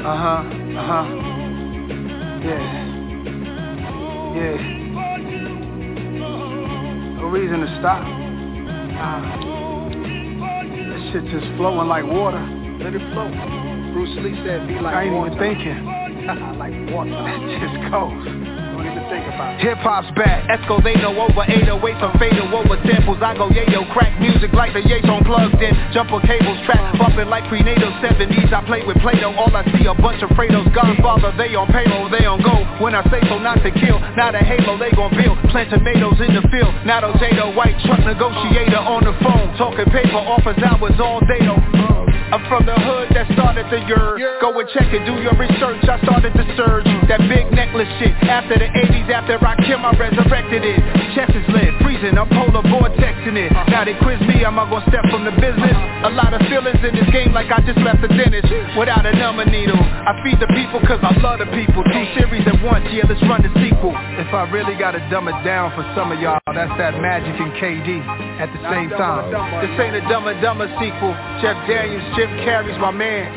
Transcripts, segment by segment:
Uh-huh, uh-huh. Yeah. Yeah. No reason to stop. This shit just flowing like water. Let it flow. Bruce Lee said be like I ain't water. even thinking. like water. It just goes. Hip hop's back. Esco, they know over 808 from fatal over samples. I go yayo, crack music like the Yates on plugged in. Jumper cables track, bumping like prenatal 70s. I play with Play-Doh, all I see a bunch of Fredos. Godfather, they on payroll, they on go. When I say so, not to kill. Not a halo, they gon' build. Plant tomatoes in the field. Not Jado, white truck negotiator on the phone. Talking paper, offers hours all day though. I'm from the hood that started the year. Go and check it, do your research. I started the surge. That big necklace shit. After the 80s, after I killed, I resurrected it. Chest is lit, freezing, I'm polar vortexing it. Uh-huh. Now they quiz me, am I gonna step from the business? Uh-huh. A lot of feelings in this game like I just left the dentist. Without a number needle. I feed the people cause I love the people. Two series at once, yeah, let's run the sequel. If I really gotta dumb it down for some of y'all, that's that Magic and KD at the same time. This ain't a Dumb and Dumber sequel. Jeff Daniels, Jim Carrey's my man.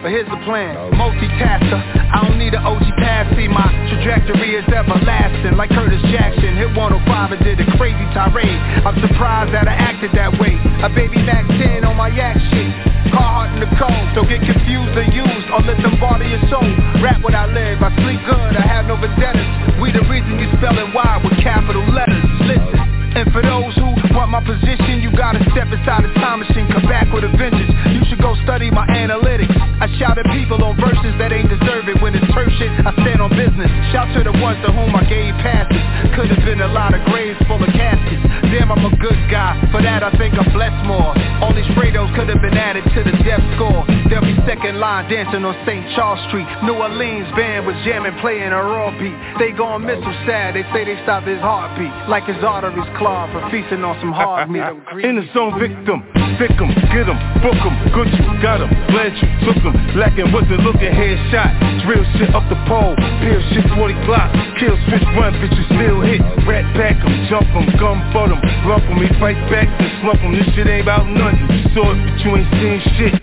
But here's the plan, multitasker. I don't need an OG pass, see my trajectory is everlasting. Like Curtis Jackson, hit 105 and did a crazy tirade. I'm surprised that I acted that way. A baby Mac 10 on my yak shit. Carhartt in the cone, don't get confused or used. Or let them bother your soul. Rap what I live, I sleep good, I have no vendettas. We the reason you spelling Y with capital letters. Listen and for those who want my position, you gotta step inside the time machine, come back with a vengeance. You should go study my analytics. I shout at people on verses that ain't deserve it. When it's turf shit, I stand on business. Shout to the ones to whom I gave passes. Could have been a lot of graves full of caskets. Damn, I'm a good guy. For that, I think I'm blessed more. All these Fredos could have been added to the death score. They'll be second line dancing on St. Charles Street. New Orleans band was jamming, playing a raw beat. They gon' miss sad. They say they stopped his heartbeat. Like his arteries clogged for feasting on some hard meat. In the zone, victim, pick 'em, get 'em, book 'em, good you, got 'em, glad you took 'em, lacking wasn't looking, headshot, drill shit up the pole, peel shit 40 Glock, kill switch run, bitches still hit, rat back 'em, jump 'em, gun butt 'em, lump 'em, he fight back and slump 'em, this shit ain't about nothing, you saw it but you ain't seen shit,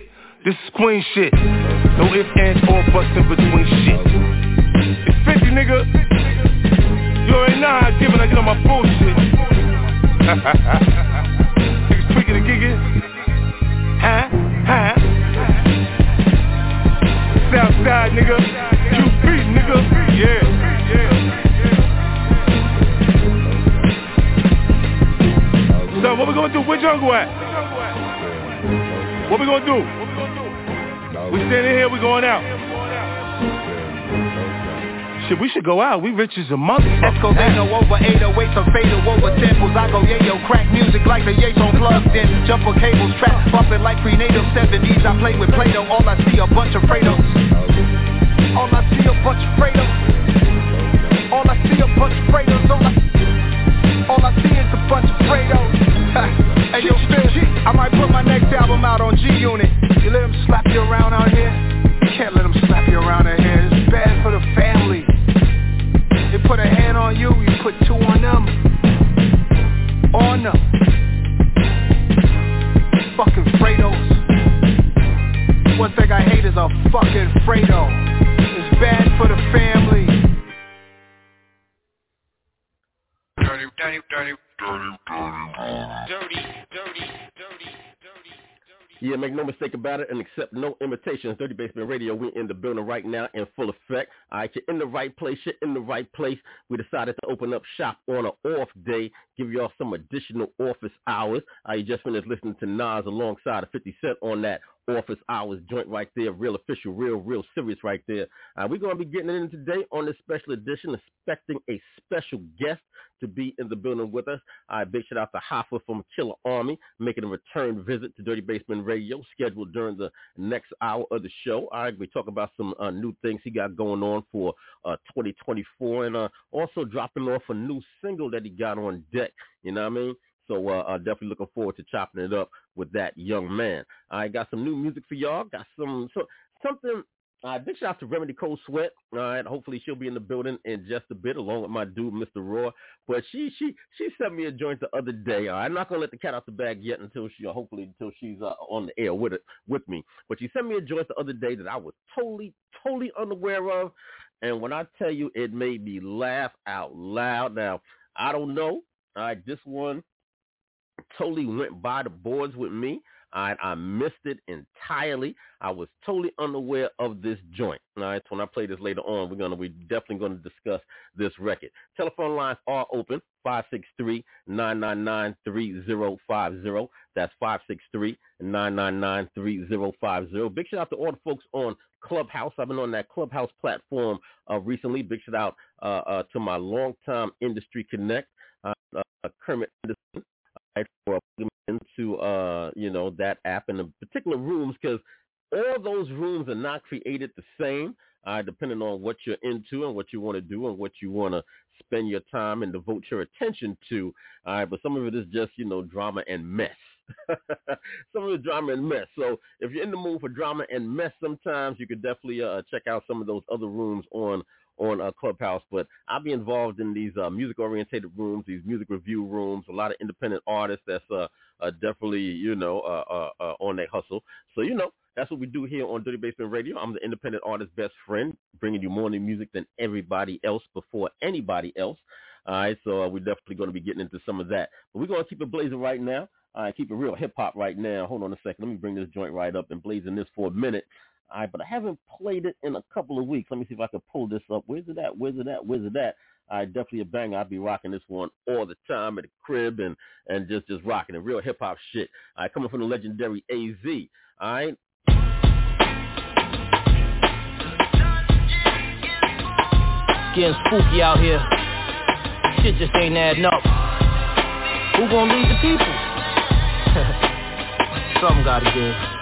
this is queen shit, no ifs, ands, or buts in between shit, it's 50 nigga, you already know how I get on my bullshit. Niggas tweaking and gigging. Huh? Huh? Southside, nigga. QB, nigga. Yeah. So what we gonna do? Where Jungle at? What we gonna do? We standing here, we going out. Shit, we should go out. We rich as a motherfucker. Esco, they know over 808 from fatal over samples. I go yayo, crack music like the Yates on plugged in. Jumper cables track, bumping like prenatal 70s. I play with Play-Doh, all I see a bunch of Fredos. All I see a bunch of Fredos. All I see a bunch of Fredos. All I, all I see is a bunch of Fredos. hey yo, Fizz, I might put my next album out on G Unit. You let them slap you around out here? You can't let them slap you around out here. Put a hand on you, you put two on them. On them. Fucking Fredos. One thing I hate is a fucking Fredo. It's bad for the family. Dirty, dirty, dirty, dirty, dirty, dirty, dirty. Yeah, make no mistake about it and accept no imitation. Dirty Basement Radio, we in the building right now in full effect. All right, you're in the right place, you're in the right place. We decided to open up shop on an off day, give y'all some additional office hours. I you just finished listening to Nas alongside of 50 Cent on that office hours joint right there, real official, real, real serious right there. Uh, we're going to be getting it in today on this special edition, expecting a special guest to be in the building with us. I big shout out to Hoffa from Killer Army, making a return visit to Dirty Basement Radio, scheduled during the next hour of the show. All right, we talk about some uh, new things he got going on for uh, 2024, and uh, also dropping off a new single that he got on deck. You know what I mean? So uh, uh, definitely looking forward to chopping it up with that young man. I got some new music for y'all. Got some so, something Uh, big shout out to Remedy Cold Sweat. All right, hopefully she'll be in the building in just a bit, along with my dude, Mr. Raw. But she she she sent me a joint the other day. All right, I'm not gonna let the cat out the bag yet until she, hopefully, until she's uh, on the air with it with me. But she sent me a joint the other day that I was totally totally unaware of, and when I tell you, it made me laugh out loud. Now I don't know. All right, this one totally went by the boards with me. I, I missed it entirely. I was totally unaware of this joint. All right, so when I play this later on, we're gonna we definitely gonna discuss this record. Telephone lines are open 563-999-3050. That's 563-999-3050. Big shout out to all the folks on Clubhouse. I've been on that Clubhouse platform uh, recently. Big shout out uh, uh, to my longtime industry connect, uh, uh, Kermit Anderson, for into uh, you know that app and the particular rooms because all those rooms are not created the same, uh, depending on what you're into and what you want to do and what you want to spend your time and devote your attention to. All right, but some of it is just you know drama and mess. some of the drama and mess. So if you're in the mood for drama and mess, sometimes you could definitely uh, check out some of those other rooms on on uh, Clubhouse, but I'll be involved in these uh, music-orientated rooms, these music review rooms, a lot of independent artists that's uh, uh, definitely, you know, uh, uh, uh, on that hustle. So, you know, that's what we do here on Dirty Basement Radio. I'm the independent artist best friend, bringing you more new music than everybody else before anybody else. All right, so uh, we're definitely going to be getting into some of that. But we're going to keep it blazing right now. All right, keep it real hip-hop right now. Hold on a second. Let me bring this joint right up and blazing this for a minute. Right, but I haven't played it in a couple of weeks. Let me see if I can pull this up. Where's it at? Where's it at? Where's it at? I definitely a bang. I'll be rocking this one all the time at the crib and and just just rocking it. Real hip hop shit. All right, coming from the legendary AZ. All right. Getting spooky out here. Shit just ain't adding up. Who gonna lead the people? Something gotta give.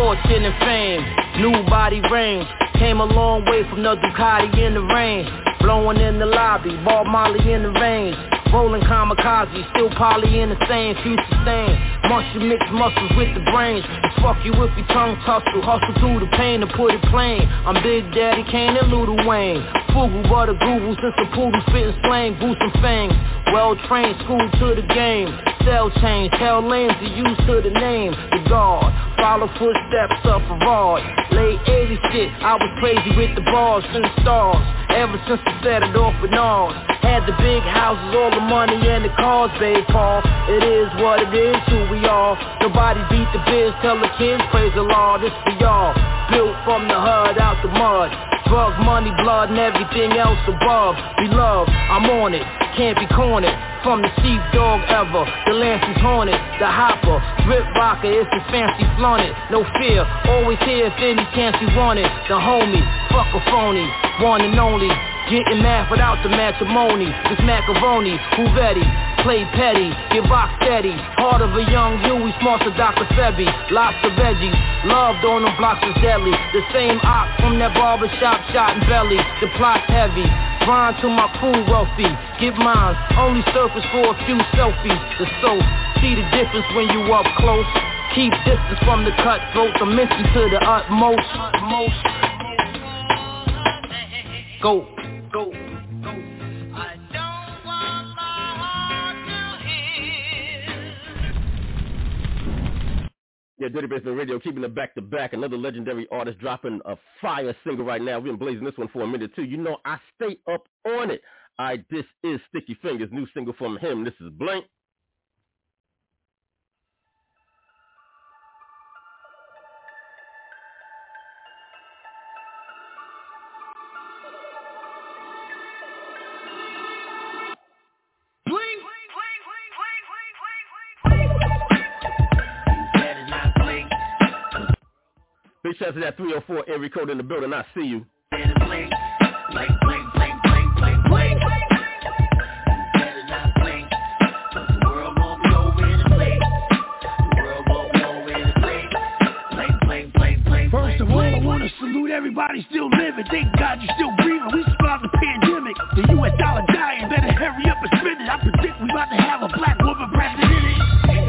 Fortune and fame, new body range. Came a long way from the Ducati in the rain. Blowing in the lobby, ball Molly in the range. Rolling kamikaze, still poly in the same future stain. Muscle mix muscles with the brains. fuck you if your tongue tussle. Hustle through the pain to put it plain. I'm Big Daddy Kane and Lil Wayne. Fugu, butter Google, since the poodle spitting slang, boosting fangs. Well trained, school to the game. Cell change, tell lanes are use to the name. The guard, follow footsteps of a rod. Late 80 shit, I was crazy with the bars and the stars. Ever since I it off with Nas. Had the big houses, all the money and the cars, babe Paul. It is what it is, who we are. Nobody beat the biz, tell the kids praise the Lord. This for y'all. Built from the hood out the mud. Drug money, blood, and everything else above. We love, I'm on it, can't be cornered. From the sheepdog ever, the lance is haunted, the hopper, drip rocker, it's the fancy flaunted. No fear, always here if any chance you want it. The homie, fuck a phony, one and only. Getting mad without the matrimony. This macaroni, who ready? Play petty, get rock steady. Heart of a young Huey, smart to Dr. Sebi. Lots of veggies, loved on them blocks is deadly. The same op from that barbershop shot in belly. The plot's heavy. Grind to my crew wealthy. Get mine, only surface for a few selfies. The soap, see the difference when you up close. Keep distance from the cutthroat, dimension to the utmost. Go go, Yeah, Dirty Basement Radio keeping it back to back. Another legendary artist dropping a fire single right now. We've been blazing this one for a minute too. You know, I stay up on it. Right, this is Sticky Fingers, new single from him. This is Blank. Big shout to that 304 every code in the building. I see you. Salute everybody still living. Thank God you still breathing. We survived the pandemic. The U.S. dollar dying. Better hurry up and spend it. I predict we about to have a black woman president in it.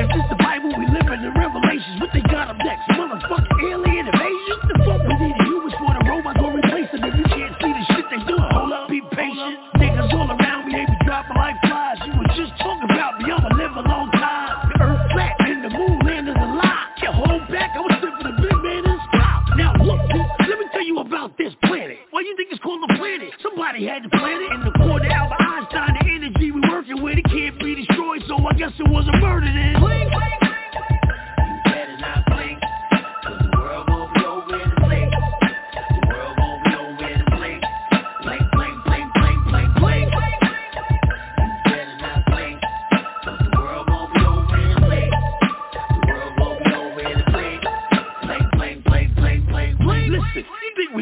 If this the Bible we live in, the revelations. What they got up next? Motherfucking alien invasion? The fuck we need humans for the robots to replace them. If you can't see the shit they doing, hold up, be patient. Niggas all around me, they be dropping like flies. You were just talking about me. I'ma live a long time. The earth flat and the moon landing a lie. Can't hold back. I was about this planet. Why you think it's called the planet? Somebody had to plan it. In the corner, Albert Einstein, the energy we working with, it can't be destroyed, so I guess it was a murder then.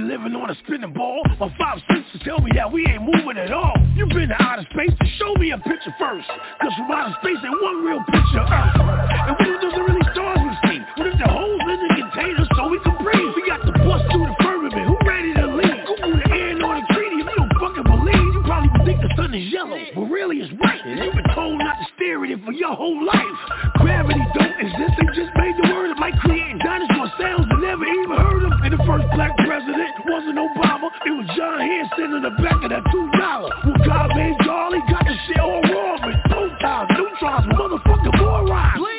living on a spinning ball. My five senses tell me that we ain't moving at all. You been to outer space, show me a picture first. Cause from outer space ain't one real picture of Earth. And what if those really stars we see? What if the whole sun is yellow, but really it's white. You've been told not to stare at it for your whole life. Gravity don't exist, they just made the word up like creating dinosaur sounds that never even heard of. And the first black president wasn't Obama, it was John Hanson in the back of that two dollar. Well, God made Charlie got the shit all wrong, but protons, neutrons, motherfucking morons.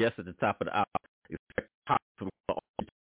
Guest at the top of the hour. Expect pop from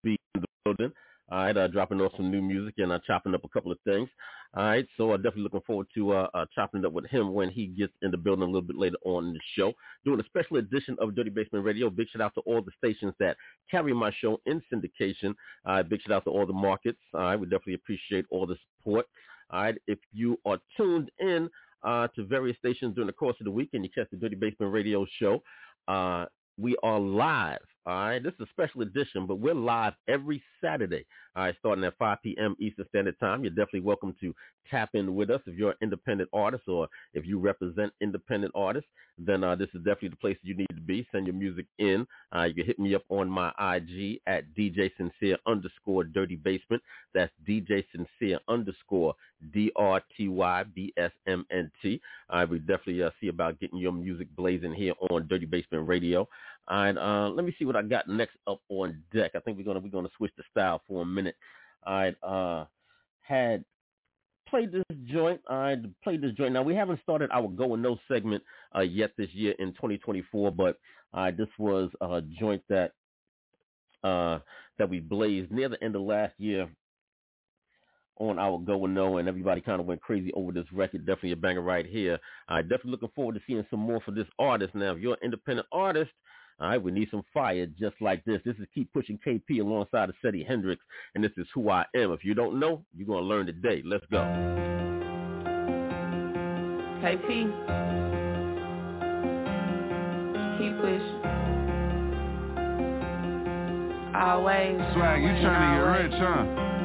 be in the building. All right, uh, dropping off some new music and uh, chopping up a couple of things. All right, so uh, definitely looking forward to uh, uh, chopping it up with him when he gets in the building a little bit later on in the show. Doing a special edition of Dirty Basement Radio. Big shout out to all the stations that carry my show in syndication. Uh, big shout out to all the markets. All right, we definitely appreciate all the support. All right, if you are tuned in uh, to various stations during the course of the week and you catch the Dirty Basement Radio show, uh, we are live all right, this is a special edition, but we're live every Saturday. All right, starting at 5 p.m. Eastern Standard Time. You're definitely welcome to tap in with us if you're an independent artist or if you represent independent artists. Then uh, this is definitely the place you need to be. Send your music in. Uh, you can hit me up on my IG at DJ Sincere underscore Dirty Basement. That's DJ Sincere underscore D R T Y B S M N T. I would definitely uh, see about getting your music blazing here on Dirty Basement Radio. All right, uh, let me see what I got next up on deck. I think we're gonna we're gonna switch the style for a minute. Right, uh, had played this joint. I played this joint. Now we haven't started our go and no segment uh, yet this year in 2024, but uh, this was a joint that uh, that we blazed near the end of last year on our go and no, and everybody kind of went crazy over this record. Definitely a banger right here. I definitely looking forward to seeing some more for this artist. Now, if you're an independent artist all right, we need some fire just like this. This is Keep Pushing KP alongside of Seddy Hendrinx, and this is Who I Am. If you don't know, you're going to learn today. Let's go. KP. Keep pushing. Always. Swag, you trying to get rich, huh?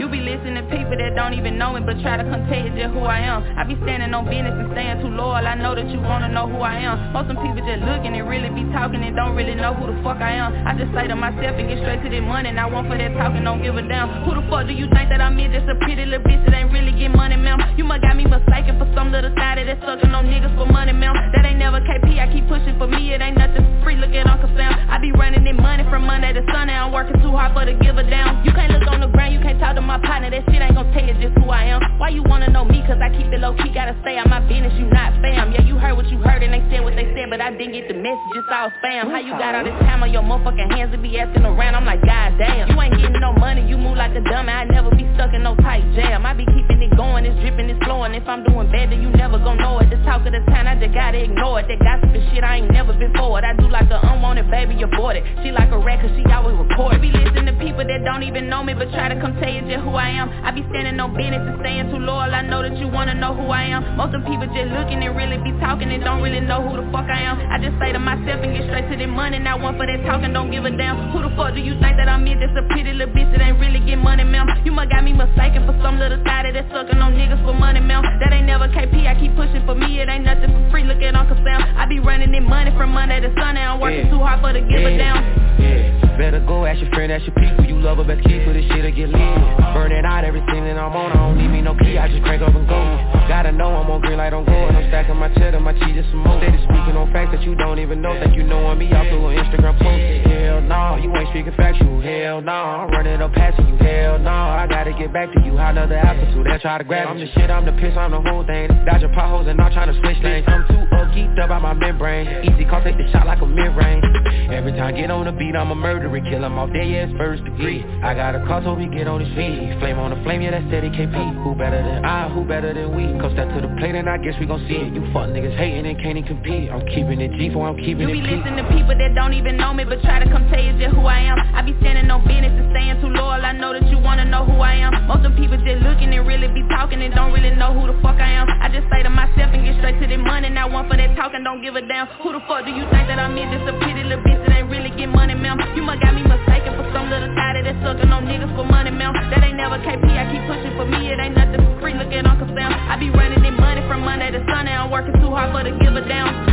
You be listening to people that don't even know me But try to tell just who I am. I be standing on business and staying too loyal. I know that you wanna know who I am. Most people just looking and really be talking And don't really know who the fuck I am. I just say to myself and get straight to the money. Not one for that talking, don't give a damn. Who the fuck do you think that I'm in? Just a pretty little bitch that ain't really get money, ma'am. You must got me mistaken for some little side that's sucking on niggas for money, ma'am. That ain't never KP, I keep pushing for me. It ain't nothing free, look at Uncle Sam. I be running in money from Monday to Sunday. I'm working too hard for to give a damn. You can't look on the ground, you can't talk to my partner, that shit ain't gon' tell you just who I am. Why you wanna know me, cause I keep it low key, gotta stay out my business, you not fam. Yeah, you heard what you heard and they said what they said, but I didn't get the message, it's all spam. How you got all this time on your motherfucking hands to be asking around, I'm like, god damn You ain't getting no money, you move like a dummy, I never be stuck in no tight jam. I be keeping it going, it's dripping, it's flowing. If I'm doing bad, then you never gon' know it. The talk of the town, I just gotta ignore it. That gossip and shit, I ain't never been forward I do like an unwanted baby, aborted She like a rat, cause she always record Be listening to people that don't even know me, but try to come tell you just who I am. I be standing on business and staying too loyal. I know that you wanna know who I am. Most of people just looking and really be talking And don't really know who the fuck I am. I just say to myself and get straight to the money. Not one for that talking, don't give a damn. Who the fuck do you think that I'm in? Just a pretty little bitch that ain't really get money, ma'am. You must got me mistaken for some little thotty that's sucking on niggas for money, ma'am. That ain't never KP, I keep pushing for me. It ain't nothing for free, look at Uncle Sam. I be running in money from Monday to Sunday. I'm working yeah. too hard for to give yeah. a damn. Yeah. Better go ask your friend, ask your people. You love her, best keep for this shit to get lit Burn it out, everything that I'm on I don't need me no key, I just crank up and go. Gotta know I'm on green light, I'm going. I'm stacking my cheddar, my cheese and some more. Steady speaking on facts that you don't even know. Think you know on me, I'll do an Instagram post Hell no, you ain't speaking factual. Hell no, I'm running up passing you. Hell no, I gotta get back to you. How another altitude, they try to grab I'm the shit, I'm the piss, I'm the whole thing. Dodging potholes and not trying to switch lanes. I'm too up, geeked up by my membrane. Easy call, take the shot like a mid-range. Every time I get on the beat, I'm a murderer Kill him off yeah, it's first degree. I got a call, told me get on his feet Flame on the flame, yeah, that's steady KP Who better than I, who better than we? Come step to the plate and I guess we gon' see it. You fuck niggas hating and can't even compete. I'm keeping it G for I'm keeping you it You be listening to people that don't even know me But try to come tell you just who I am. I be standing on business and staying too loyal. I know that you wanna know who I am. Most of people just looking and really be talking And don't really know who the fuck I am. I just say to myself and get straight to the money. Not one for that talking, don't give a damn. Who the fuck do you think that I'm in? Just a pretty little bitch that ain't really get money, ma'am. You must got me mistaken for some little thotty that's sucking on niggas for money, ma'am That ain't never KP, I keep pushing for me, it ain't nothing for free, look at Uncle Sam I be running in money from Monday to Sunday, I'm working too hard for to give a damn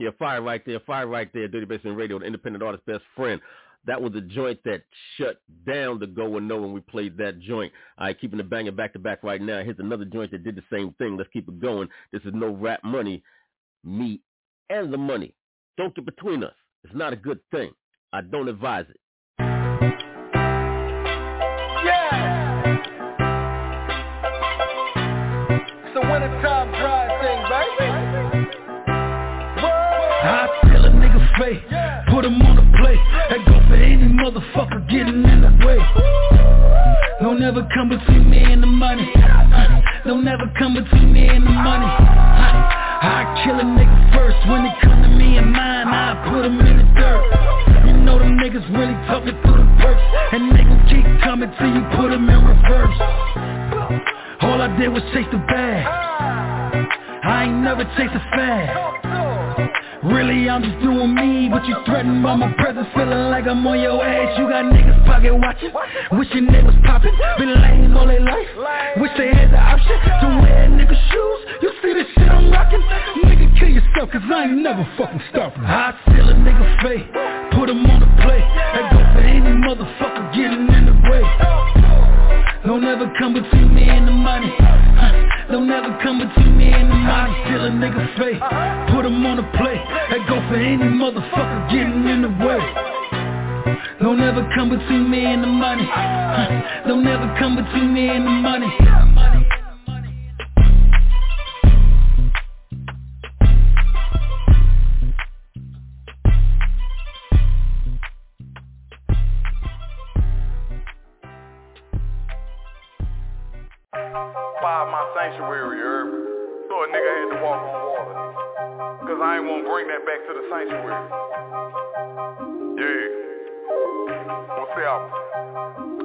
yeah, fire right there, fire right there, Dirty Basement Radio, the independent artist best friend. That was the joint that shut down the Go and No when we played that joint. I right, keeping the banging back to back right now. Here's another joint that did the same thing. Let's keep it going. This is no rap money, me and the money. Don't get between us. It's not a good thing. I don't advise it. Yeah. It's a wintertime drive thing, baby. I tell a nigga fake, yeah. put him on the plate, and go for any motherfucker getting in the way. Don't ever come between me and the money. Don't ever come between me and the money. Ah. I kill a nigga first when it come to me and mine. I put him in the dirt. You know them niggas really talking through the perks, and they gon' keep coming till you put them in reverse. All I did was chase the bag. I ain't never chased a fad. Really, I'm just doing me, but you threatened by my presence, feeling like I'm on your ass. You got niggas pocket watching, wishing they was popping, been lame all their life. Wish they had the option to wear nigga shoes. You see this shit I'm rocking? Nigga, kill yourself, cause I ain't never fucking stopping. I steal a nigga face, put him on the plate. That go for any motherfucker getting in the way. Don't ever come between me and the money. Don't ever come between me and the money. Steal a nigga face, put him on the plate. That go for any motherfucker getting in the way. Don't ever come between me and the money. Don't ever come between me and the money. Five my sanctuary, herb. So a nigga had to walk on water. Cause I ain't wanna bring that back to the sanctuary. Yeah. What's up?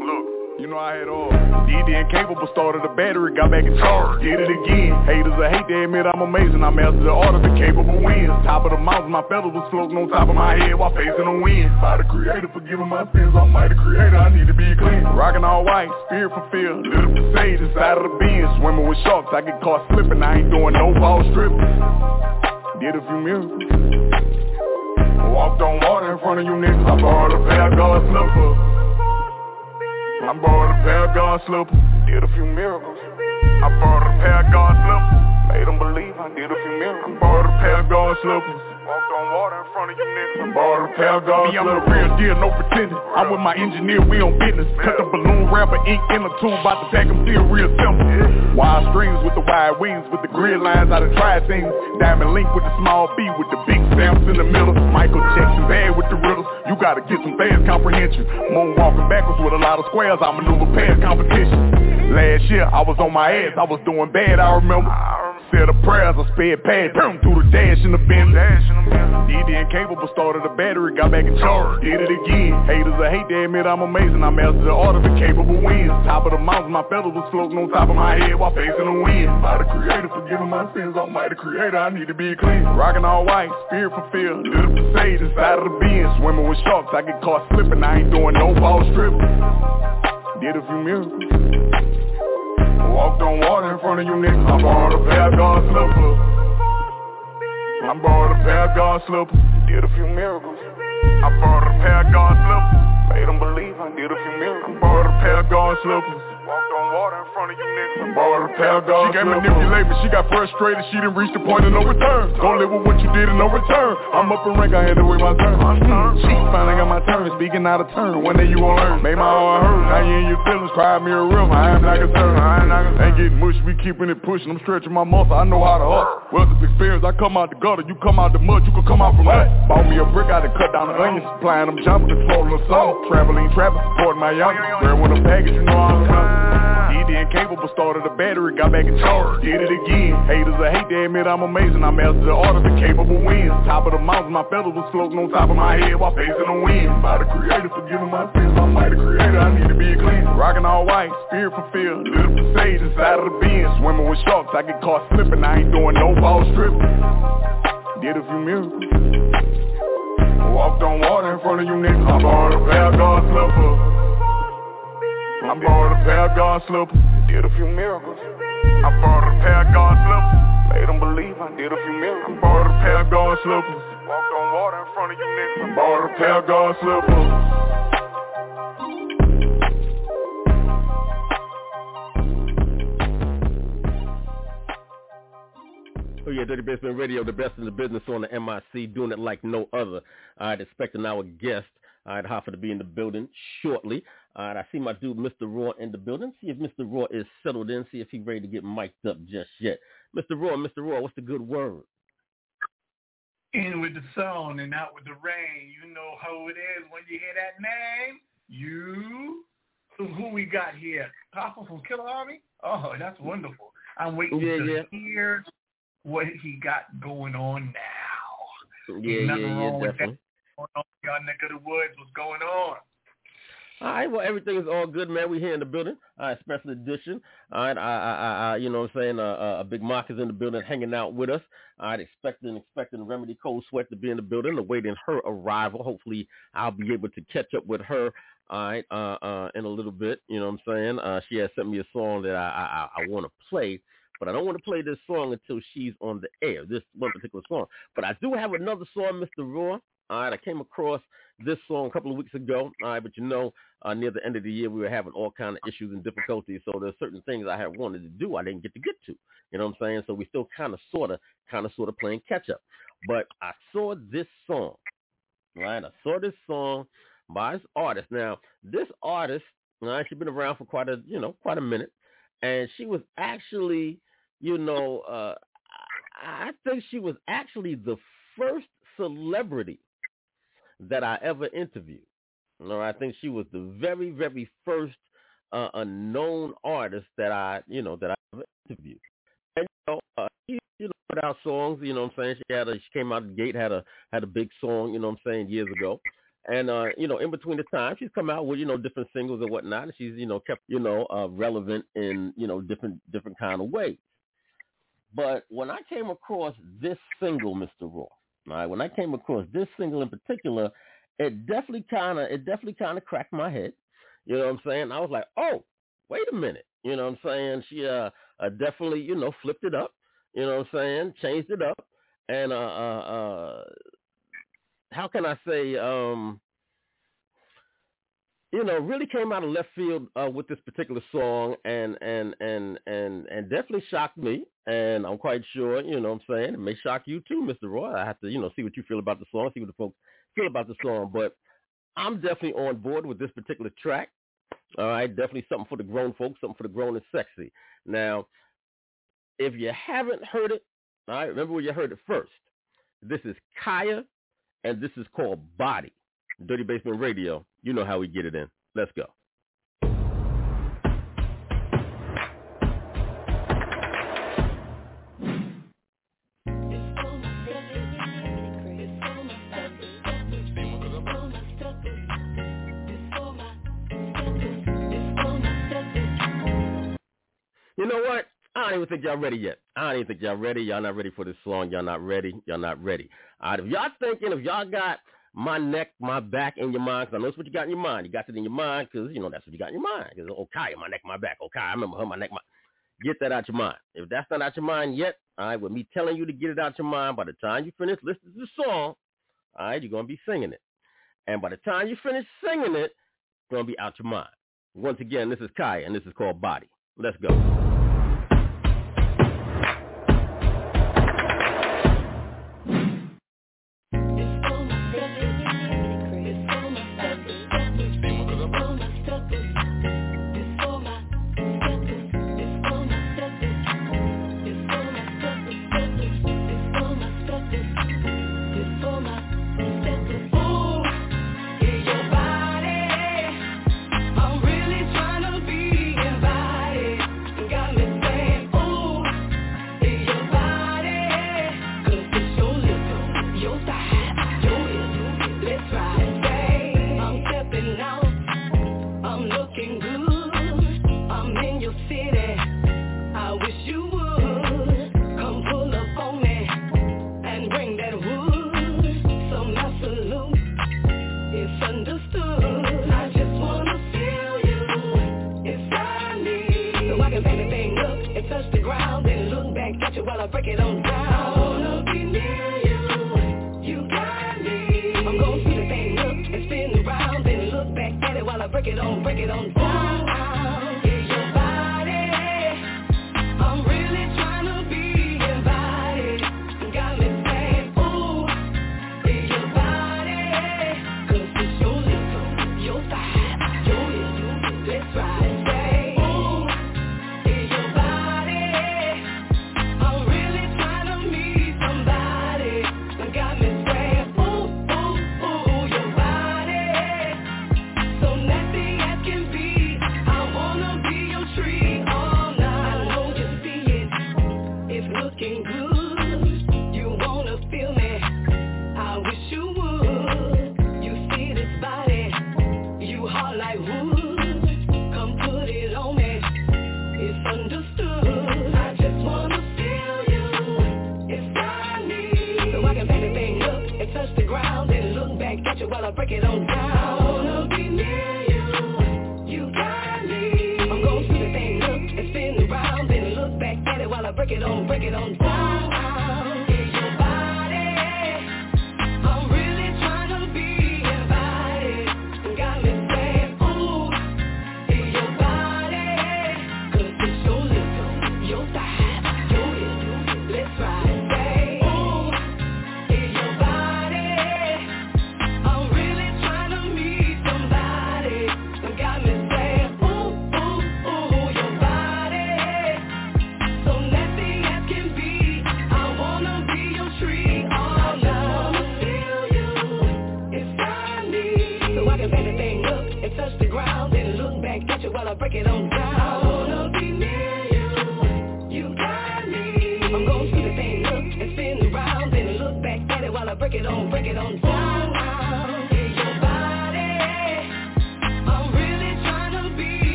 Look. You know I had all. DD incapable started the battery, got back in charge. Did it again, haters I hate to admit I'm amazing. I mastered the art of the capable wins. Top of the mountain, my feathers was floating on top of my head While facing the wind. By the creator, forgiving my sins. I'm mighty creator, I need to be clean. Rocking all white, spirit fulfilled. Little crusade inside of the being Swimming with sharks, I get caught slipping. I ain't doing no ball stripping Did a few miracles Walked on water in front of you niggas. I borrowed a pair of God's slippers I borrowed a pair of God slippers, did a few miracles. I borrowed a pair of God slippers, made them believe I did a few miracles. I borrowed a pair of God slippers. Walked on water in front of you niggas. I borrowed a pair of God Me, I'm the real deal, no pretending. I'm with my engineer, we on business. Cut the balloon wrapper, ink in the tube, about to pack them still real simple. Wide strings with the wide wings, with the grid lines, I done tried things. Diamond link with the small B, with the big stamps in the middle. Michael Jackson bad with the You gotta get some fast comprehension. Moonwalking backwards with a lot of squares, I maneuver past competition. Last year, I was on my ass, I was doing bad, I remember. Said the prayers, I sped past, boom, through the dash in the bin. DD incapable started the battery, got back in charge. Did it again. Haters, I hate to admit I'm amazing. I mastered the art of the capable winds. Top of the mountain, my feathers was floating on top of my head while facing the wind. By the creator, forgiving my sins. Almighty creator, I need to be clean. Rocking all white, spirit fulfilled. Little crusade inside of the being. Swimming with sharks, I get caught slipping. I ain't doing no ball stripping. Did a few miracles. Walked on water in front of you niggas. I borrowed a pair of God slippers. I borrowed a pair of God slippers. Did a few miracles. I borrowed a pair of God slippers. Made them believe I did a few miracles. I borrowed a pair of God slippers. Walked on water in front of you niggas. I borrowed a pair of She got manipulated, but she got frustrated. She didn't reach the point of no return. Don't live with what you did and no return. I'm up in rank, I had to wait my turn. She finally got my turn, speaking out of turn. One day you gon' learn. Made my heart hurt. Now you in your feelings, cry me a river. I am not concerned. I ain't not concerned. Ain't getting mush. we keeping it pushing. I'm stretching my muscle. I know how to hustle. Well, this experience, I come out the gutter. You come out the mud, you can come out from that. Bought me a brick, I done cut down the onions. Supplying them jumpers, controlling the song. Traveling, trapping, supporting my young. Where with a package, you know I'm coming. DD incapable started the battery, got back in charge. Did it again. Haters, I hate to admit I'm amazing. I mastered the art of the capable winds. Top of the mountain, my feathers was floating on top of my head while facing the wind. By the creator, forgiving my sins. I'm mighty creator, I need to be clean. Rocking all white, spirit fulfilled. Little crusade inside of the bin. Swimming with sharks, I get caught slipping. I ain't doing no ball stripping. Did a few miracles. Walked on water in front of you niggas. I borrowed a pair of God slippers. I borrowed a pair of God slippers. Did a few miracles. I borrowed a pair of God slippers. Made them believe I did a few miracles. I borrowed a pair of God slippers. Walked on water in front of you niggas. I borrowed a pair of God slippers. Oh yeah, Dirty Basement Radio, the best in the business on the MIC, doing it like no other. I'd expecting our guest, I'd Hoffa to be in the building shortly. All right, I see my dude, Mr. Raw, in the building. See if Mr. Raw is settled in. See if he's ready to get mic'd up just yet. Mr. Raw, Mr. Raw, what's the good word? in with the sun and out with the rain. You know how it is when you hear that name. You. So who we got here? Papa from Killarmy? Oh, that's wonderful. I'm waiting yeah, to yeah. hear what he got going on now. Yeah, Nothing yeah, yeah, definitely. that. Going on in Y'all neck of the woods. What's going on? All right, well, everything is all good, man. We here in the building. Right, special edition. All right, I, I, I, you know what I'm saying? Uh, uh, a big Mark is in the building hanging out with us. All right, expecting, expecting Remedy Cold Sweat to be in the building, awaiting her arrival. Hopefully, I'll be able to catch up with her, all right, uh, uh, in a little bit. You know what I'm saying? Uh, she has sent me a song that I, I, I want to play, but I don't want to play this song until she's on the air, this one particular song. But I do have another song, Mr. Raw. All right, I came across this song a couple of weeks ago. All right, but you know, uh, near the end of the year, we were having all kind of issues and difficulties. So there's certain things I had wanted to do I didn't get to get to. You know what I'm saying? So we still kind of, sort of, kind of, sort of playing catch up. But I saw this song. Right, I saw this song by this artist. Now, this artist, right, she's been around for quite a, you know, quite a minute, and she was actually, you know, uh, I think she was actually the first celebrity that I ever interviewed. You know, I think she was the very, very first uh, unknown artist that I, you know, that I ever interviewed. And you know, uh, she, you know, put out songs. You know, what I'm saying she had a, she came out the gate had a had a big song. You know, what I'm saying years ago. And uh, you know, in between the time, she's come out with you know different singles and whatnot, and she's you know kept you know uh, relevant in you know different different kind of ways. But when I came across this single, Mr. Raw, all right, when I came across this single in particular, it definitely kind of it definitely kind of cracked my head. You know what I'm saying? I was like, oh, wait a minute. You know what I'm saying? She uh, uh definitely you know flipped it up. You know what I'm saying? Changed it up, and uh, uh, uh how can I say um you know, really came out of left field uh, with this particular song, and and and and and definitely shocked me. And I'm quite sure, you know, what I'm saying it may shock you too, Mr. Roy. I have to, you know, see what you feel about the song, see what the folks feel about the song. But I'm definitely on board with this particular track. All right, definitely something for the grown folks, something for the grown and sexy. Now, if you haven't heard it, all right, remember where you heard it first. This is Khia, and this is called Body. Dirty Basement Radio. You know how we get it in. Let's go. You know what? I don't even think y'all ready yet. I don't even think y'all ready. Y'all not ready for this song. Y'all not ready. Y'all not ready. All right, if y'all thinking, if y'all got my neck, my back in your mind, because I know it's what you got in your mind. You got it in your mind because, you know, that's what you got in your mind. Because, okay, oh, my neck, my back. Oh, okay, I remember her, my neck, my... Get that out your mind. If that's not out your mind yet, all right, with me telling you to get it out your mind, by the time you finish listening to the song, all right, you're going to be singing it. And by the time you finish singing it, it's going to be out your mind. Once again, this is Khia, and this is called Body. Let's go.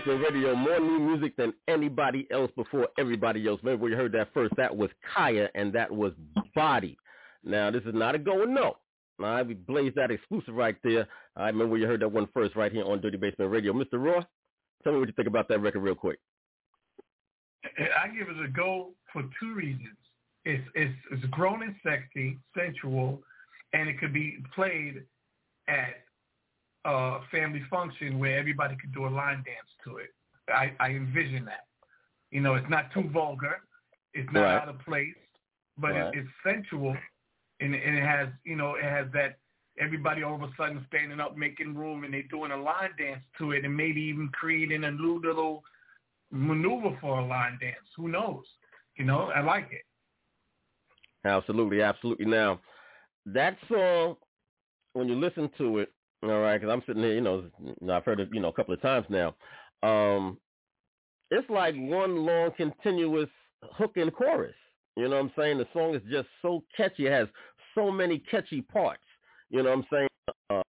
Basement Radio, more new music than anybody else before everybody else. Maybe we heard that first. That was Khia, and that was Body. Now, this is not a go or no. All right, we blazed that exclusive right there. I remember you heard that one first right here on Dirty Basement Radio. Mr. Raw, tell me what you think about that record real quick. I give it a go for two reasons. It's it's it's grown and sexy, sensual, and it could be played at uh, family function where everybody could do a line dance to it. I, I envision that. You know, it's not too vulgar. It's not right. out of place, but right. it, it's sensual, and, and it has, you know, it has that everybody all of a sudden standing up, making room, and they're doing a line dance to it, and maybe even creating a new little maneuver for a line dance. Who knows? You know, I like it. Absolutely, absolutely. Now, that song, when you listen to it, all right, because I'm sitting here, you know, I've heard it, you know, a couple of times now. Um, it's like one long continuous hook and chorus. You know what I'm saying? The song is just so catchy. It has so many catchy parts. You know what I'm saying? Uh,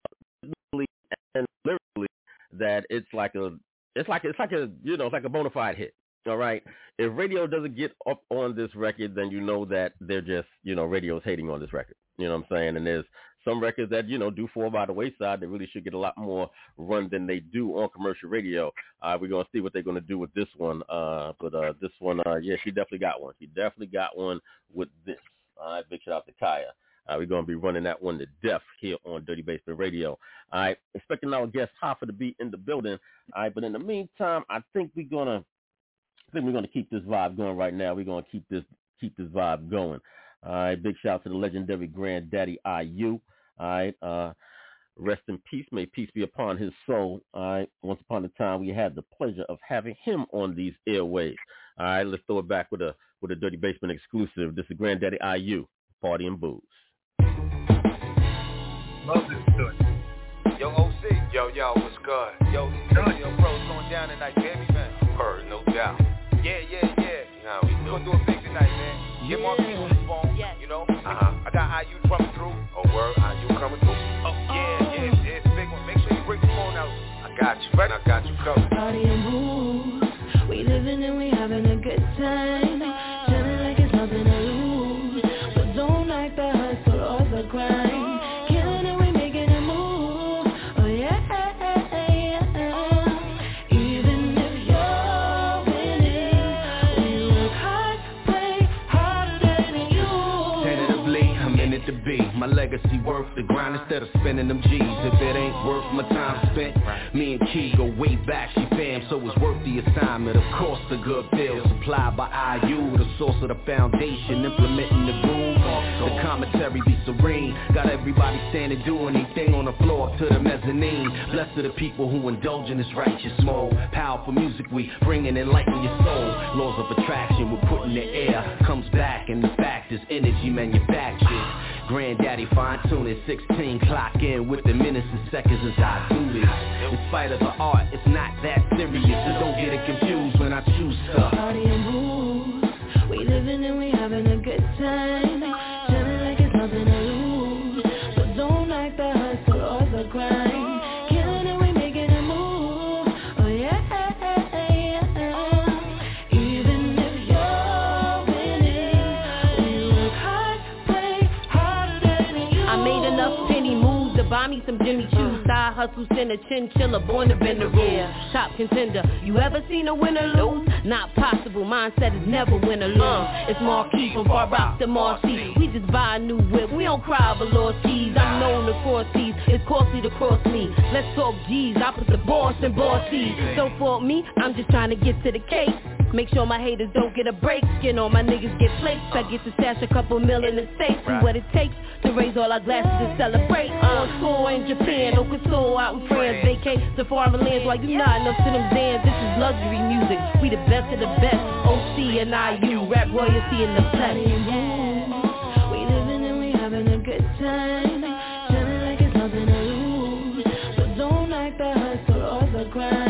and lyrically, that it's like a, it's like it's like a, you know, it's like a bona fide hit. All right. If radio doesn't get up on this record, then you know that they're just, you know, radio's hating on this record. You know what I'm saying? And there's some records that you know do fall by the wayside. They really should get a lot more run than they do on commercial radio. Uh, we're gonna see what they're gonna do with this one. Uh, but uh, this one, uh, yeah, she definitely got one. She definitely got one with this. All right, big shout out to Khia. Uh, we're going to be running that one to death here on Dirty Basement Radio. All right, expecting our guest Hoffa to be in the building. All right, but in the meantime, I think we're gonna, I think we're gonna keep this vibe going right now. We're gonna keep this keep this vibe going. All right, big shout out to the legendary granddaddy IU. All right, uh, rest in peace. May peace be upon his soul. All right, once upon a time we had the pleasure of having him on these airways. All right, let's throw it back with a with a Dirty Basement exclusive. This is Granddaddy IU, Party and Booze. Love this joint. Yo, OC. Yo, yo, what's good? Yo, yo, bro, going down tonight, baby, man. Heard, no doubt. Yeah, yeah, yeah. You know how we do. Gonna do it big tonight, man. Get more people I got coming through. Oh, word, IU coming through. Oh, yeah, yeah, oh. yeah, it's a big one. Make sure you break the phone out. I got you, right? I got you covered. Party and booze, we living and we having a good time. Worth the grind instead of spending them G's. If it ain't worth my time spent, me and Key go way back. She fam, so it's worth the assignment. Of course, the good bill supplied by IU, the source of the foundation, implementing the groove. The commentary be serene. Got everybody standing doing anything on the floor up to the mezzanine. Blessed are the people who indulge in this righteous mode. Powerful music we bringing enlighten your soul. Laws of attraction we put in the air comes back, and the fact is energy manufactured. Granddaddy fine tuning 16 clock in with the minutes and seconds as I do this. In spite of the art, it's not that serious. So don't get it confused when I choose stuff. Party and booze, we living and we having a good time. Feeling like it's nothing some Jimmy hustle, a chinchilla, born to bend the rules. Top contender, you ever seen a winner lose? Not possible, mindset is never win or lose. Uh. It's Marquis from Far Rock to Marcy. We just buy a new whip, we don't cry lost keys. I'm known to cross seas, it's costly to cross me. Let's talk G's, I put the boss in bossy. So for me, I'm just trying to get to the cake. Make sure my haters don't get a break. Skin on my niggas get plates. I get to stash a couple mil in the safe. See what it takes to raise all our glasses and celebrate. On tour in Japan, no couture out in France. Vacate to foreign lands while you not enough to them dance. This is luxury music. We the best of the best. OC and IU, rap royalty in the flesh. We living and we having a good time. Feeling like it's nothing to lose. But don't like the hustle or the grind.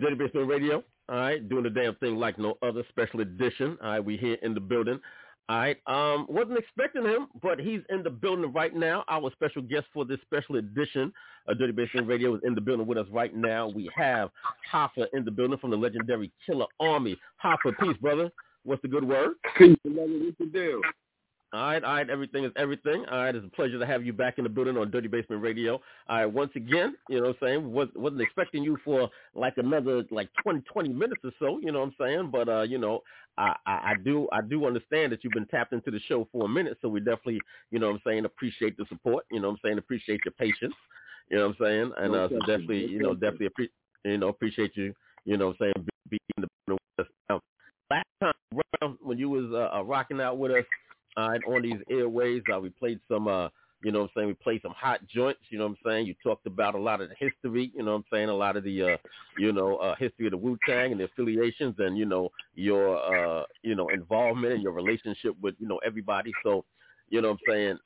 Dirty Basement Radio. All right, doing the damn thing like no other special edition. All right, we here in the building. All right, um, wasn't expecting him, but he's in the building right now. Our special guest for this special edition of Dirty Basement Radio is in the building with us right now. We have Hoffa in the building from the legendary Killer Army. Hoffa, peace, brother. What's the good word? Peace, brother. What's the deal? All right, all right, everything is everything. All right, it's a pleasure to have you back in the building on Dirty Basement Radio. All right, once again, you know what I'm saying? Was, wasn't expecting you for like another like 20, 20 minutes or so, you know what I'm saying? But, uh, you know, I, I, I do I do understand that you've been tapped into the show for a minute, so we definitely, you know what I'm saying, appreciate the support, you know what I'm saying, appreciate your patience, you know what I'm saying? And uh, so definitely, you know, definitely, appre- you know, appreciate you, you know what I'm saying, being the building with us. Now, last time around when you was uh, uh, rocking out with us, uh, on these airways. Uh, we played some, uh, you know what I'm saying, we played some hot joints, you know what I'm saying. You talked about a lot of the history, you know what I'm saying, a lot of the, uh, you know, uh, history of the Wu-Tang and the affiliations and, you know, your, uh, you know, involvement and your relationship with, you know, everybody. So, you know what I'm saying,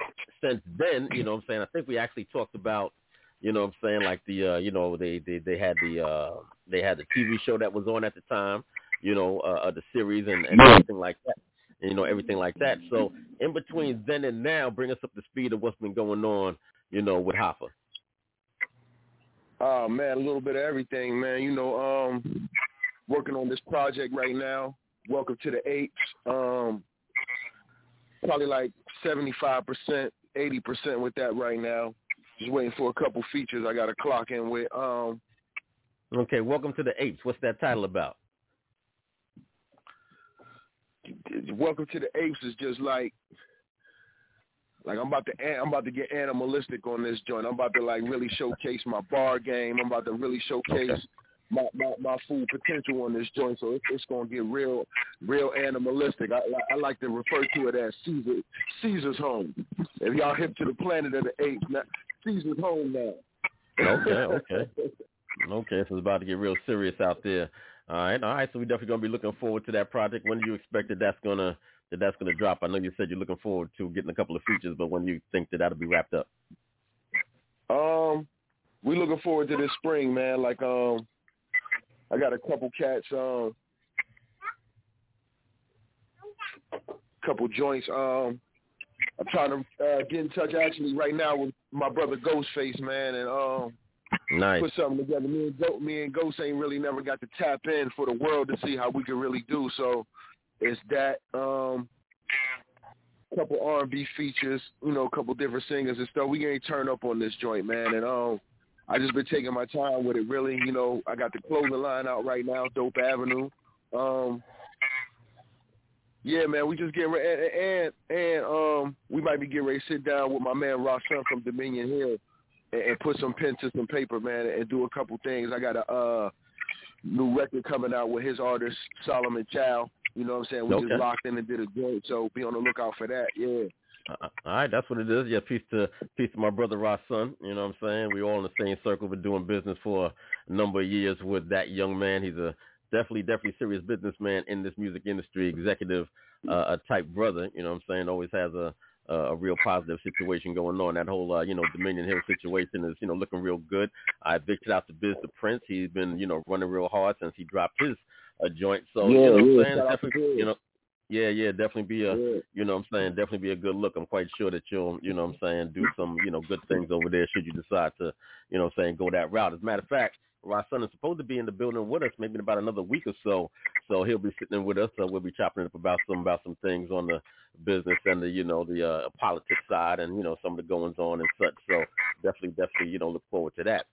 since then, you know what I'm saying, I think we actually talked about, you know what I'm saying, like the, uh, you know, they, they, they had the, uh, they had the TV show that was on at the time, you know, uh the series and, and everything like that you know, everything like that. So in between then and now, bring us up to speed of what's been going on, you know, with Hoffa. Oh man, a little bit of everything, man. You know, um, working on this project right now. Welcome to the Apes. Um, probably like seventy-five percent, eighty percent with that right now. Just waiting for a couple features I got to clock in with. Um, okay, welcome to the Apes. What's that title about? Welcome to the Apes is just like like I'm about to I'm about to get animalistic on this joint. I'm about to like really showcase my bar game. I'm about to really showcase Okay. my, my my full potential on this joint. So it's, it's gonna get real real animalistic. I, I I like to refer to it as Caesar Caesar's home. If y'all hip to the planet of the apes, now, Caesar's home now. Okay, okay. Okay, so it's about to get real serious out there. All right, all right. So we're definitely gonna be looking forward to that project. When do you expect that that's gonna that that's gonna drop? I know you said you're looking forward to getting a couple of features, but when do you think that that'll be wrapped up? Um, we're looking forward to this spring, man. Like um, I got a couple cats. Um, couple joints. Um, I'm trying to uh, get in touch actually right now with my brother Ghostface, man, and um, Nice. put something together. Me and Ghost, me and Ghost ain't really never got to tap in for the world to see how we can really do. So it's that. Um, couple R&B features, you know, a couple different singers and stuff. We ain't turn up on this joint, man. And um, I just been taking my time with it. Really, you know, I got the clothing line out right now, Dope Avenue. Um, yeah, man, we just getting ready, and, and and um, we might be getting ready to sit down with my man Ross from Dominion Hill and, and put some pen to some paper, man, and do a couple things. I got a uh, new record coming out with his artist Solomon Chow. You know what I'm saying? We Okay. just locked in and did a joint, so be on the lookout for that. Yeah. Uh, all right, that's what it is. Yeah, peace to peace to my brother Ross son. You know what I'm saying? We all in the same circle, been doing business for a number of years with that young man. He's a definitely, definitely serious businessman in this music industry, executive uh, type brother. You know what I'm saying? Always has a a a real positive situation going on. That whole uh, you know Dominion Hill situation is you know looking real good. I evicted out the Biz the Prince. He's been you know running real hard since he dropped his uh, joint. So Yeah, you know what I'm yeah, saying? shout out to Definitely, you know. Yeah, yeah, definitely be a, Yeah. you know what I'm saying, definitely be a good look. I'm quite sure that you'll, you know what I'm saying, do some, you know, good things over there should you decide to, you know what I'm saying, go that route. As a matter of fact, Ross Son is supposed to be in the building with us maybe in about another week or so. So he'll be sitting in with us. So we'll be chopping it up about some about some things on the business and the, you know, the uh politics side and, you know, some of the goings on and such. So definitely, definitely, you know, look forward to that.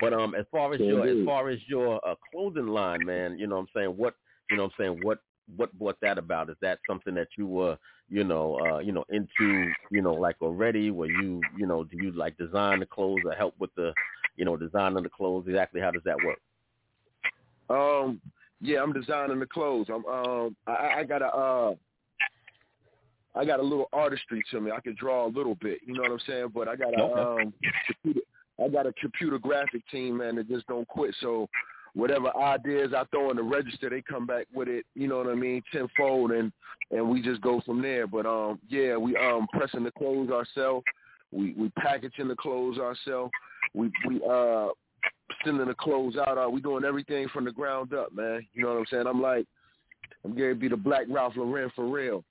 But um as far as your as far as your uh, clothing line, man, you know what I'm saying, what you know what I'm saying, what what brought that about? Is that something that you were, you know, uh, you know, into, you know, like already? Were you, you know, do you like design the clothes or help with the, you know, designing the clothes? Exactly how does that work? Um, yeah, I'm designing the clothes. I'm um, I, I got a uh, I got a little artistry to me. I can draw a little bit. You know what I'm saying? But I got a Okay. um, computer, I got a computer graphic team, man, that just don't quit. So whatever ideas I throw in the register, they come back with it. You know what I mean? Tenfold, and and we just go from there. But um, yeah, we um pressing the clothes ourselves. We we packaging the clothes ourselves. We we uh sending the clothes out. Uh, we doing everything from the ground up, man. You know what I'm saying? I'm like, I'm to be the Black Ralph Lauren for real.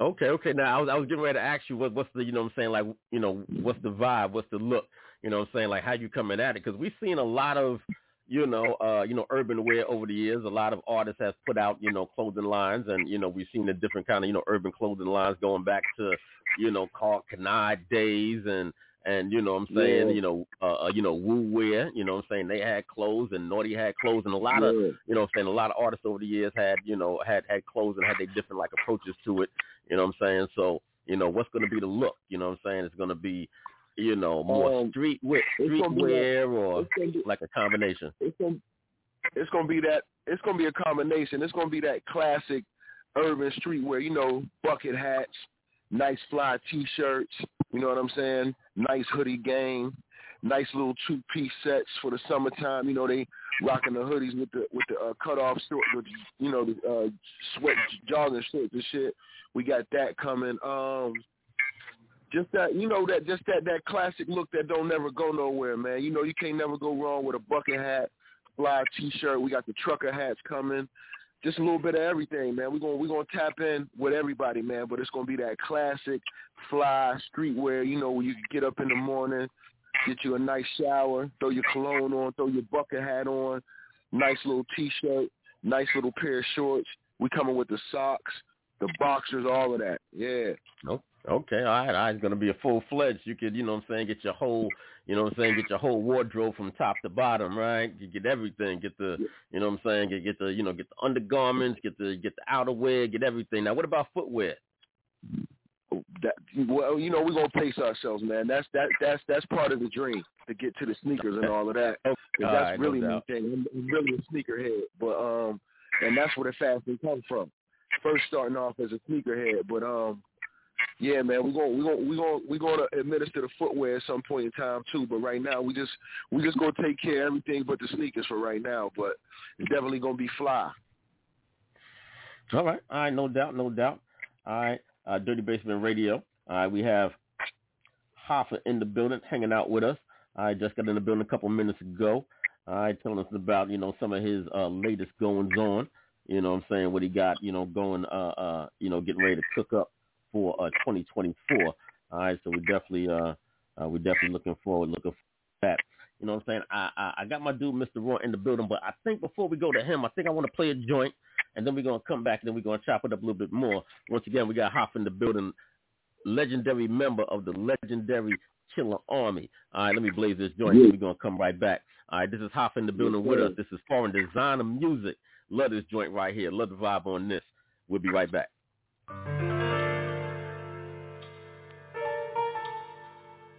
Okay, okay. Now I was I was getting ready to ask you what what's the you know what I'm saying like you know what's the vibe, what's the look, you know what I'm saying like how you coming at it because we've seen a lot of you know uh you know urban wear over the years. A lot of artists have put out you know clothing lines and you know we've seen the different kind of you know urban clothing lines going back to you know Karl Kani days and and you know what I'm saying Yeah. you know uh uh, you know Wu Wear you know what I'm saying they had clothes and Naughty had clothes and a lot of you know what I'm saying a lot of artists over the years had you know had had clothes and had their different like approaches to it you know what I'm saying so you know what's going to be the look you know what I'm saying it's going to be you know more Um, street wear street gonna wear or be- like a combination It's gonna, it's gonna be that. It's gonna be a combination. It's gonna be that classic urban streetwear. You know, bucket hats, nice fly T-shirts. You know what I'm saying? Nice hoodie gang, nice little two-piece sets for the summertime. You know, they rocking the hoodies with the with the uh, cut off short, with, you know, the uh, sweat jogging shorts and shit. We got that coming. Um, just that you know that just that that classic look that don't never go nowhere, man. You know you can't never go wrong with a bucket hat, fly t-shirt. We got the trucker hats coming. Just a little bit of everything, man. We're gonna we're gonna tap in with everybody, man. But it's gonna be that classic fly streetwear. You know where you get up in the morning, get you a nice shower, throw your cologne on, throw your bucket hat on, nice little t-shirt, nice little pair of shorts. We coming with the socks, the boxers, all of that. Yeah. Nope. Okay, all right, all right. It's gonna be a full fledged. You could, you know what I'm saying, get your whole you know what I'm saying, get your whole wardrobe from top to bottom, right? You get everything. Get the you know what I'm saying, get get the you know, get the undergarments, get the get the outerwear, get everything. Now what about footwear? that well, you know, we're gonna pace ourselves, man. That's that that's that's part of the dream to get to the sneakers and all of that. 'Cause All that's right, no really doubt. thing. I'm, I'm really a sneakerhead, but um, and that's where the fashion comes from. First starting off as a sneakerhead, but um, yeah, man, we're gonna we're gonna we're gonna we're gonna administer the footwear at some point in time too. But right now, we just we just gonna take care of everything but the sneakers for right now. But it's definitely gonna be fly. All right, all right, no doubt, no doubt. All right, uh, Dirty Basement Radio. All right, we have Hoffa in the building, hanging out with us. I just got in the building a couple minutes ago. All right, telling us about you know some of his uh, latest goings on. You know, what I'm saying what he got. You know, going uh uh you know getting ready to cook up for uh 2024. All right, so we definitely uh, uh we definitely looking forward, looking for that. You know what I'm saying? I, I I got my dude Mr. Roy in the building, but I think before we go to him, I think I want to play a joint, and then we're gonna come back and then we're gonna chop it up a little bit more. Once again, we got Hoff in the building, legendary member of the legendary Killer Army. All right, let me blaze this joint, and we're gonna come right back. All right, this is Hoff in the building with us. This is Foreign Designer Music. Love this joint right here. Love the vibe on this. We'll be right back.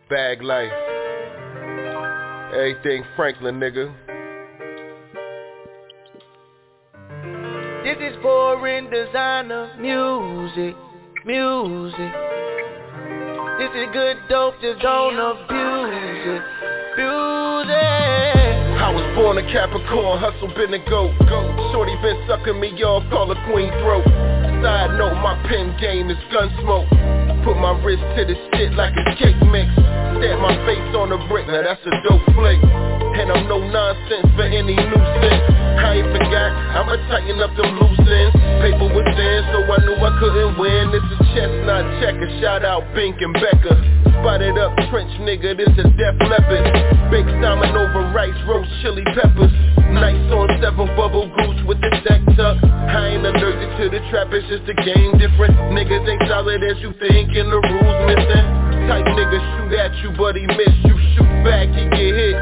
Bag life. Everything Franklin, nigga. This is foreign designer music, music. This is good dope, just don't abuse it, abuse it. I was born a Capricorn, hustle been a goat. goat. Shorty been sucking me off, call a queen throat. Side note, my pen game is gun smoke. Put my wrist to the shit like a cake mix. Stab my face on the brick, now that's a dope flick. And I'm no nonsense for any nuisance. I ain't forgot, I'ma tighten up them loose ends. Paper was thin, so I knew I couldn't win. It's a chestnut checker, shout out Bink and Becker. Spotted up trench nigga, this a death leopard. Baked salmon over rice, roast chili peppers. Nice on seven bubble goose with the tuck. I ain't allergic to the trap, it's just a game different. Niggas ain't solid as you think and the rules missing. Type nigga shoot at you, but he miss you. Shoot back, he get hit.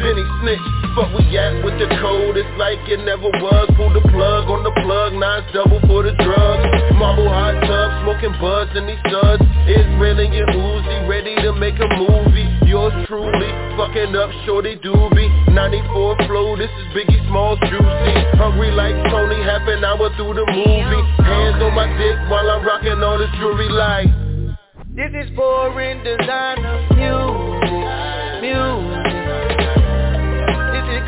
Then he snitch, fuck we at with the code It's like it never was, pull the plug on the plug it's double for the drugs Marble hot tub, smoking buds in these studs Israel and Uzi, ready to make a movie Yours truly, fucking up shorty doobie 94 flow, this is Biggie Smalls juicy. Hungry like Tony, half an hour through the movie. Hands on my dick while I'm rocking all this jewelry like. This is foreign designer music, music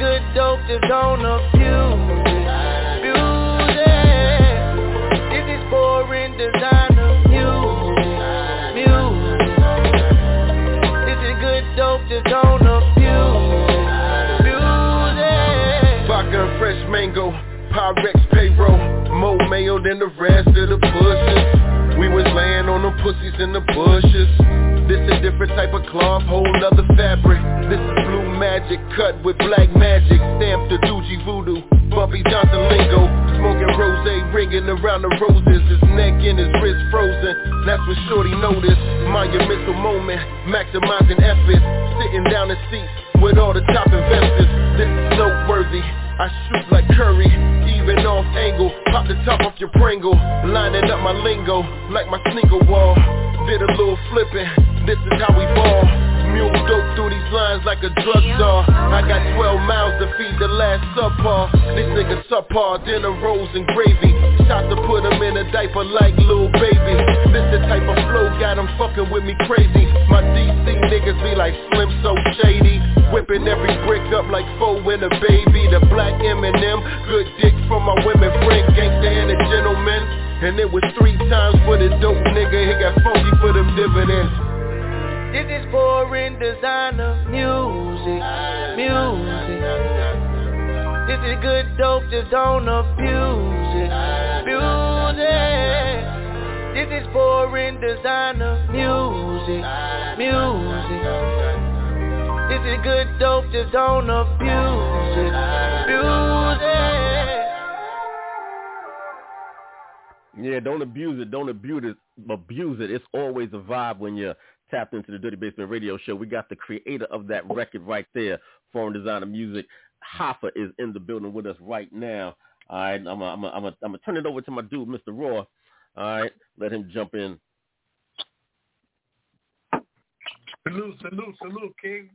good dope, just don't abuse it. Than the rest of the bushes. We was laying on them pussies in the bushes. This a different type of cloth, whole nother fabric. This is blue magic cut with black magic. Stamped the Doogie Voodoo, Bumpy Johnson lingo. Smoking rose, ringing around the roses. His neck and his wrist frozen. That's what Shorty noticed. Monumental moment, maximizing efforts. Sitting down in seats with all the top investors. This is noteworthy. I shoot like Curry, even off angle Pop the top off your Pringle Lining up my lingo, like my sneaker wall Did a little flipping, this is how we ball Mule dope through these lines like a drug czar. I got 12 miles to feed the last subpar. This nigga subpar, dinner rolls and gravy. Shot to put him in a diaper like little baby. This the type of flow got him fucking with me crazy. My DC niggas be like Slim so shady. Whipping every brick up like four in a baby. The black Eminem, good dick from my women. Friend Gangsta and a gentleman. And it was three times for the dope nigga. He got funky for them dividends This is foreign designer music, music This is good dope, just don't abuse it, it This is foreign designer music, music this is good dope, just don't abuse it. It. Yeah, don't abuse it. Don't abuse it. Abuse it. It's always a vibe when you're tapped into the Dirty Basement Radio Show. We got the creator of that record right there, Foreign Designer Music. Hoffa is in the building with us right now. All right, I'm gonna I'm I'm I'm turn it over to my dude, Mr. Raw. All right, let him jump in. Salute, salute, salute, King.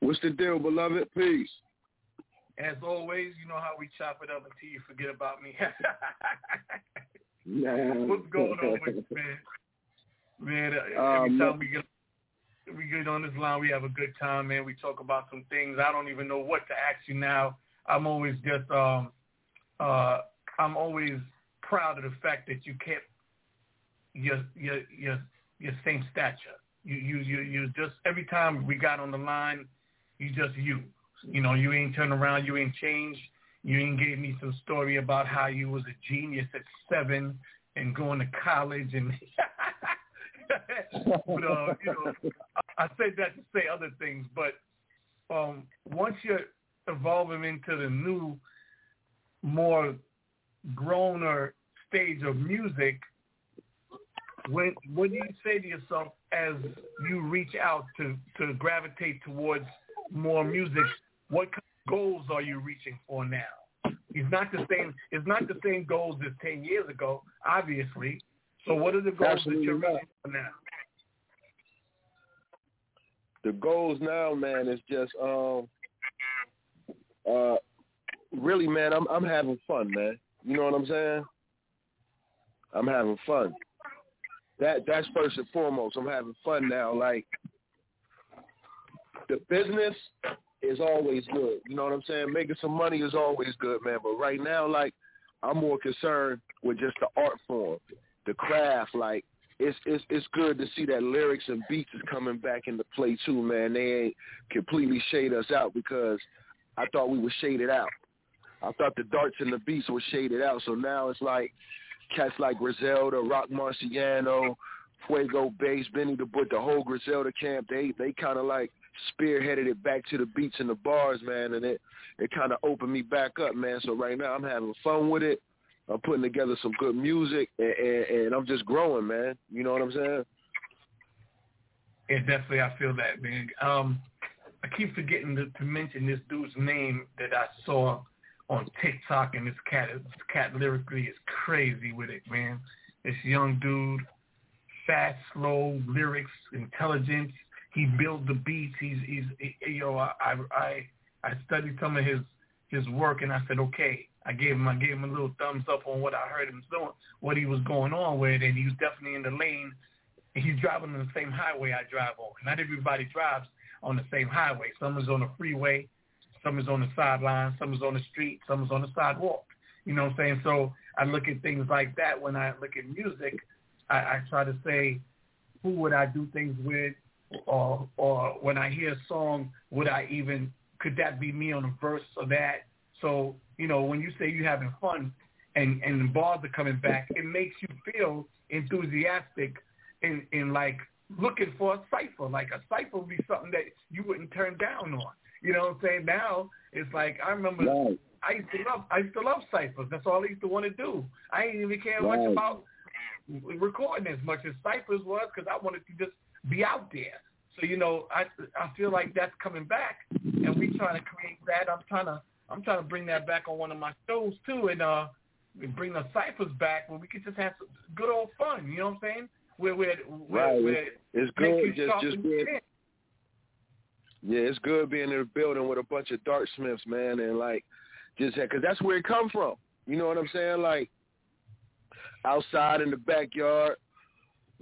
What's the deal, beloved? Peace. As always, you know how we chop it up until you forget about me. nah. What's going on with you, man? Man, every Um, time we get we get on this line, we have a good time, man. We talk about some things. I don't even know what to ask you now. I'm always just um uh I'm always proud of the fact that you kept your your your your same stature. You you you you just every time we got on the line, you just you. You know, you ain't turned around, you ain't changed. You ain't gave me some story about how you was a genius at seven and going to college and but uh, you know, I, I say that to say other things, but um once you're evolving into the new more growner stage of music, when what do you say to yourself as you reach out to to gravitate towards more music? What kind of goals are you reaching for now? It's not the same. It's not the same goals as ten years ago, obviously. So, what are the goals Absolutely that you're not. for now? the goals now, man, is just um uh really man, I'm I'm having fun, man. You know what I'm saying? I'm having fun. That that's first and foremost. I'm having fun now. Like the business is always good. You know what I'm saying? Making some money is always good, man. But right now, like I'm more concerned with just the art form, the craft. Like it's it's it's good to see that lyrics and beats is coming back into play too, man. They ain't completely shade us out because I thought we were shaded out. I thought the darts and the beats were shaded out. So now it's like cats like Griselda, Rock Marciano, Fuego Bass, Benny the Butcher, the whole Griselda camp. They they kind of like spearheaded it back to the beats and the bars, man, and it it kind of opened me back up, man. So right now I'm having fun with it. I'm putting together some good music, and, and, and I'm just growing, man. You know what I'm saying? Yeah, definitely. I feel that, man. Um, I keep forgetting to, to mention this dude's name that I saw on TikTok, and this cat, this cat lyrically is crazy with it, man. This young dude, fast, slow lyrics, intelligence. He builds the beats. He's, he's, he, you know, I, I, I studied some of his his work, and I said, okay. I gave him, I gave him a little thumbs up on what I heard him doing, what he was going on with, and he was definitely in the lane. He's driving on the same highway I drive on. Not everybody drives on the same highway. Some is on the freeway, some is on the sideline, some is on the street, some is on the sidewalk. You know what I'm saying? So I look at things like that when I look at music. I, I try to say, who would I do things with, or or when I hear a song, would I even could that be me on the verse of that? So you know, when you say you're having fun and and the bars are coming back, it makes you feel enthusiastic in in like looking for a cipher. Like a cipher would be something that you wouldn't turn down on. You know what I'm saying? Now it's like I remember right. I used to love I used to love ciphers. That's all I used to want to do. I didn't even care right. much about recording as much as ciphers was because I wanted to just be out there. So you know, I I feel like that's coming back, and we're trying to create that. I'm trying to I'm trying to bring that back on one of my shows too, and uh, bring the ciphers back where we could just have some good old fun. You know what I'm saying? Where where where, right. where it's good just just being. Yeah, it's good being in a building with a bunch of dark smiths, man, and like just because that's where it come from. You know what I'm saying? Like outside in the backyard,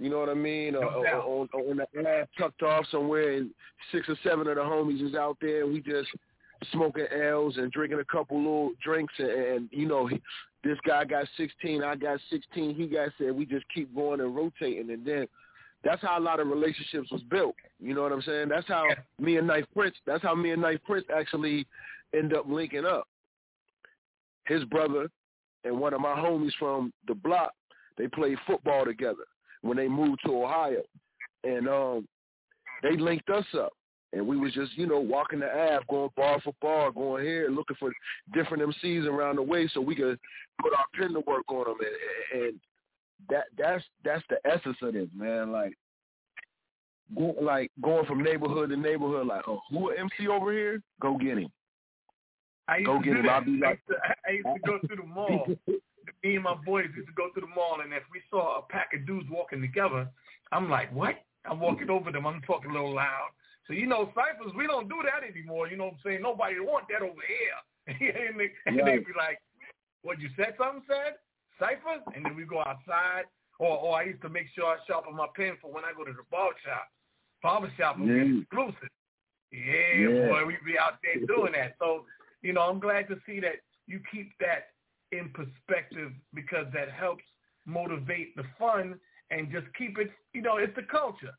you know what I mean? No or, or, or, on the lab tucked off somewhere, and six or seven of the homies is out there, and we just smoking L's and drinking a couple little drinks, and, and you know, he, this guy got 16, I got 16, he got said, we just keep going and rotating, and then that's how a lot of relationships was built. You know what I'm saying? That's how me and Knife Prince. That's how me and Knife Prince actually end up linking up. His brother and one of my homies from the block, they played football together when they moved to Ohio, and um, they linked us up. And we was just, you know, walking the Ave, going bar for bar, going here, looking for different MCs around the way so we could put our pen to work on them. And, and that that's that's the essence of this, man. Like, go, like going from neighborhood to neighborhood. Like, oh, who an MC over here? Go get him. I used go to get him. I'll be like, I used, to, I used to go to the mall. Me and my boys used to go to the mall, and if we saw a pack of dudes walking together, I'm like, what? I'm walking over them. I'm talking a little loud. So, you know, ciphers, we don't do that anymore. You know what I'm saying? Nobody want that over here. and they, and right. they be like, what, you said something, said? Ciphers? And then we go outside. Or, or I used to make sure I sharpen my pen for when I go to the barber shop. Barber shop will yeah. be exclusive. Yeah, yeah, boy, we be out there doing that. So, you know, I'm glad to see that you keep that in perspective because that helps motivate the fun and just keep it, you know, it's the culture.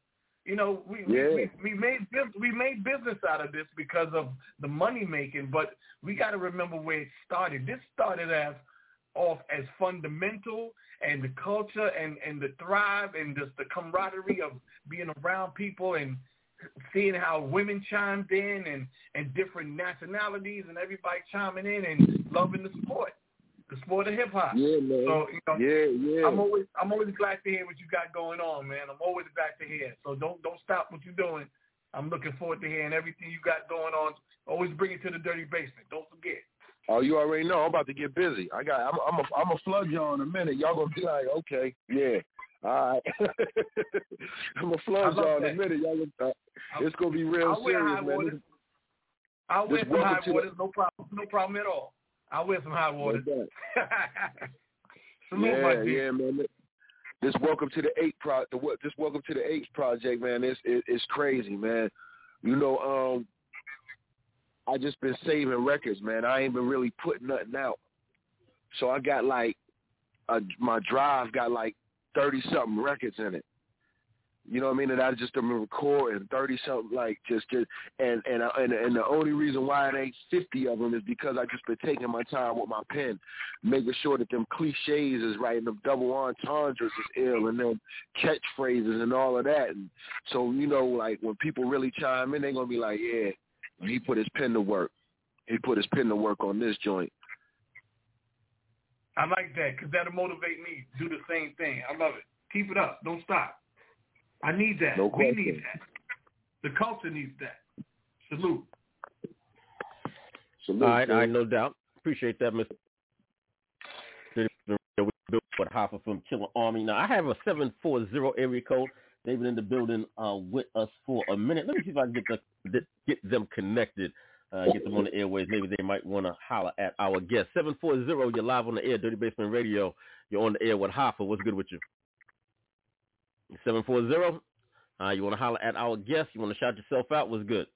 You know, we, yeah. we, we made we made business out of this because of the money making, but we got to remember where it started. This started as off as fundamental and the culture and and the thrive and just the camaraderie of being around people and seeing how women chimed in and and different nationalities and everybody chiming in and loving the sport the sport of hip hop. Yeah, man. So you know, yeah, yeah. I'm always I'm always glad to hear what you got going on, man. I'm always glad to hear. So don't don't stop what you're doing. I'm looking forward to hearing everything you got going on. Always bring it to the dirty basement. Don't forget. Oh, you already know. I'm about to get busy. I got. I'm. I'm. A, I'm a flood y'all in a minute. Y'all gonna be like, okay, yeah. All right. I'm a flood y'all in a minute. Y'all gonna, uh, it's gonna be real I'll serious, man. Waters. I'll wear some high waters. No problem. No problem at all. I'll wear some hot water. Salute, yeah, yeah, man. This welcome to the eight pro. The, this welcome to the eight project, man. It's it, it's crazy, man. You know, um, I just been saving records, man. I ain't been really putting nothing out. So I got like, a, my drive got like thirty something records in it. You know what I mean? And I just been recording thirty something, like just just and and uh, and and the only reason why it ain't fifty of them is because I just been taking my time with my pen, making sure that them cliches is right and the double entendres is ill and them catchphrases and all of that. And so you know, like when people really chime in, they gonna be like, yeah, he put his pen to work. He put his pen to work on this joint. I like that because that'll motivate me do the same thing. I love it. Keep it up. Don't stop. I need that. No we need that. The culture needs that. Salute. Salute. All right, all right, no doubt. Appreciate that, Mr. We built for Hoffa from Killarmy. Now I have a seven four zero area code. They've been in the building uh, with us for a minute. Let me see if I can get the, get them connected. Uh, get them on the airways. Maybe they might want to holler at our guest. 740, you're live on the air, Dirty Basement Radio. You're on the air with Hoffa. What's good with you? 740. Uh, you want to holler at our guest? You want to shout yourself out? What's good?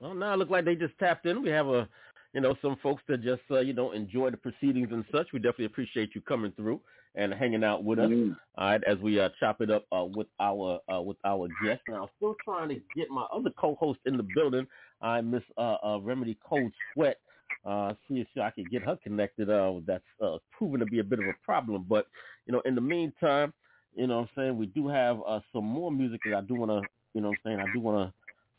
Well, now it looks like they just tapped in. We have a, you know, some folks that just, uh, you know, enjoy the proceedings and such. We definitely appreciate you coming through and hanging out with us. Mm-hmm. All right, as we uh, chop it up uh, with our uh, with our guest. Now, still trying to get my other co-host in the building. I Miss uh, uh, Remedy Cold Sweat uh, see if I can get her connected. Uh, that's uh, proven to be a bit of a problem. But you know, in the meantime, you know, what I'm saying we do have uh, some more music that I do want to, you know, what I'm saying I do want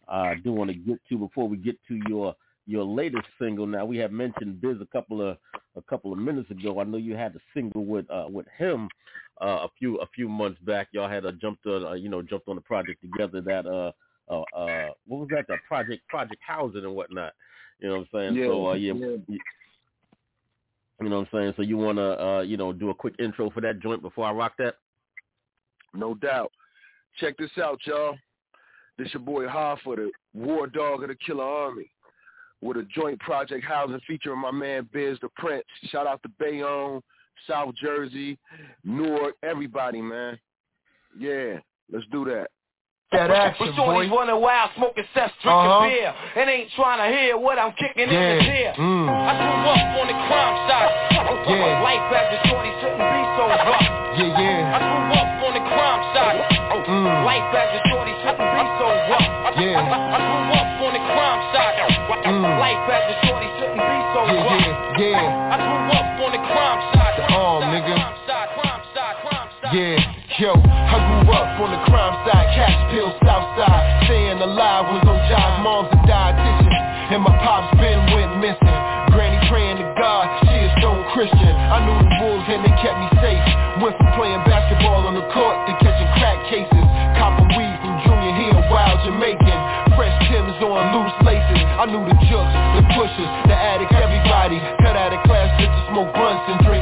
to, uh, do want to get to before we get to your your latest single. Now we have mentioned Biz a couple of a couple of minutes ago. I know you had a single with uh, with him uh, a few a few months back. Y'all had a jumped on uh, you know jumped on the project together. That uh, uh, uh what was that? The project Project Housing and whatnot. You know what I'm saying? Yeah, so uh, yeah, yeah. you know what I'm saying. So you want to uh, you know do a quick intro for that joint before I rock that? No doubt. Check this out, y'all. This your boy Hoffa, the war dog of the Killarmy, with a joint project housing featuring my man Biz the Prince. Shout out to Bayonne, South Jersey, Newark, everybody, man. Yeah, let's do that. That action, but shorty's boy. running wild, smoking cess, drinking uh-huh. beer, and ain't trying to hear what I'm kicking yeah. in his ear. Mm. I grew up on the crime side. Yeah. Life as a shorty shouldn't be so rough. Yeah, yeah. I grew up on the crime side. Mm. Life as a shorty shouldn't be so rough. Yeah. I, I, grew up on the crime side. Mm. Life as a shorty shouldn't be so yeah, rough. Yeah, yeah. Yo, I grew up on the crime side, cash pill, south side. Staying alive was on jobs, mom's a dietitian. And my pops been went missing. Granny praying to God, she a stone Christian. I knew the wolves and they kept me safe. Went from playing basketball on the court to catching crack cases. Copping weed from Junior Hill, wild Jamaican. Fresh Timbs on loose laces. I knew the jooks, the pushers, the addicts, everybody. Cut out of class just to smoke blunts and drink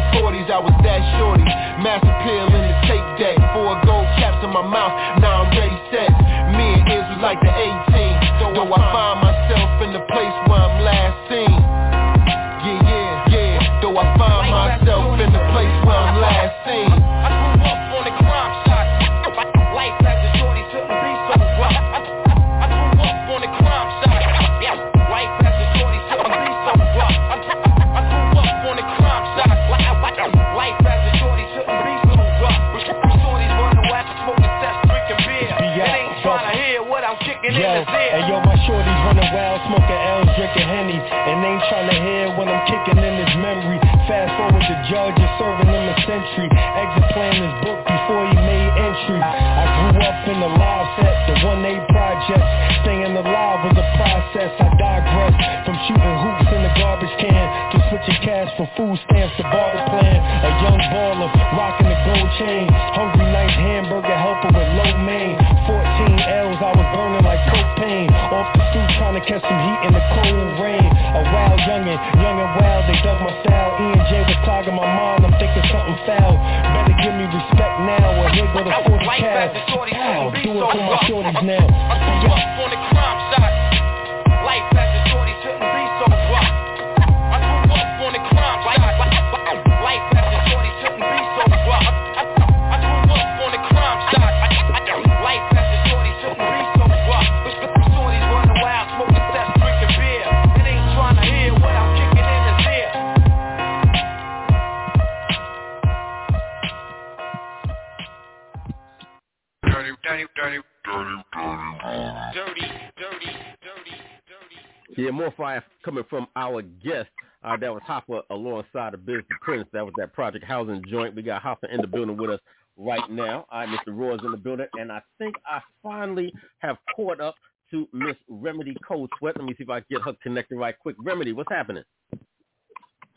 Prince. That Project Housing joint. We got Hoffa in the building with us right now. All right, Mr. Roy's in the building, and I think I finally have caught up to Miss Remedy Cold Sweat. Let me see if I can get her connected right quick. Remedy, what's happening?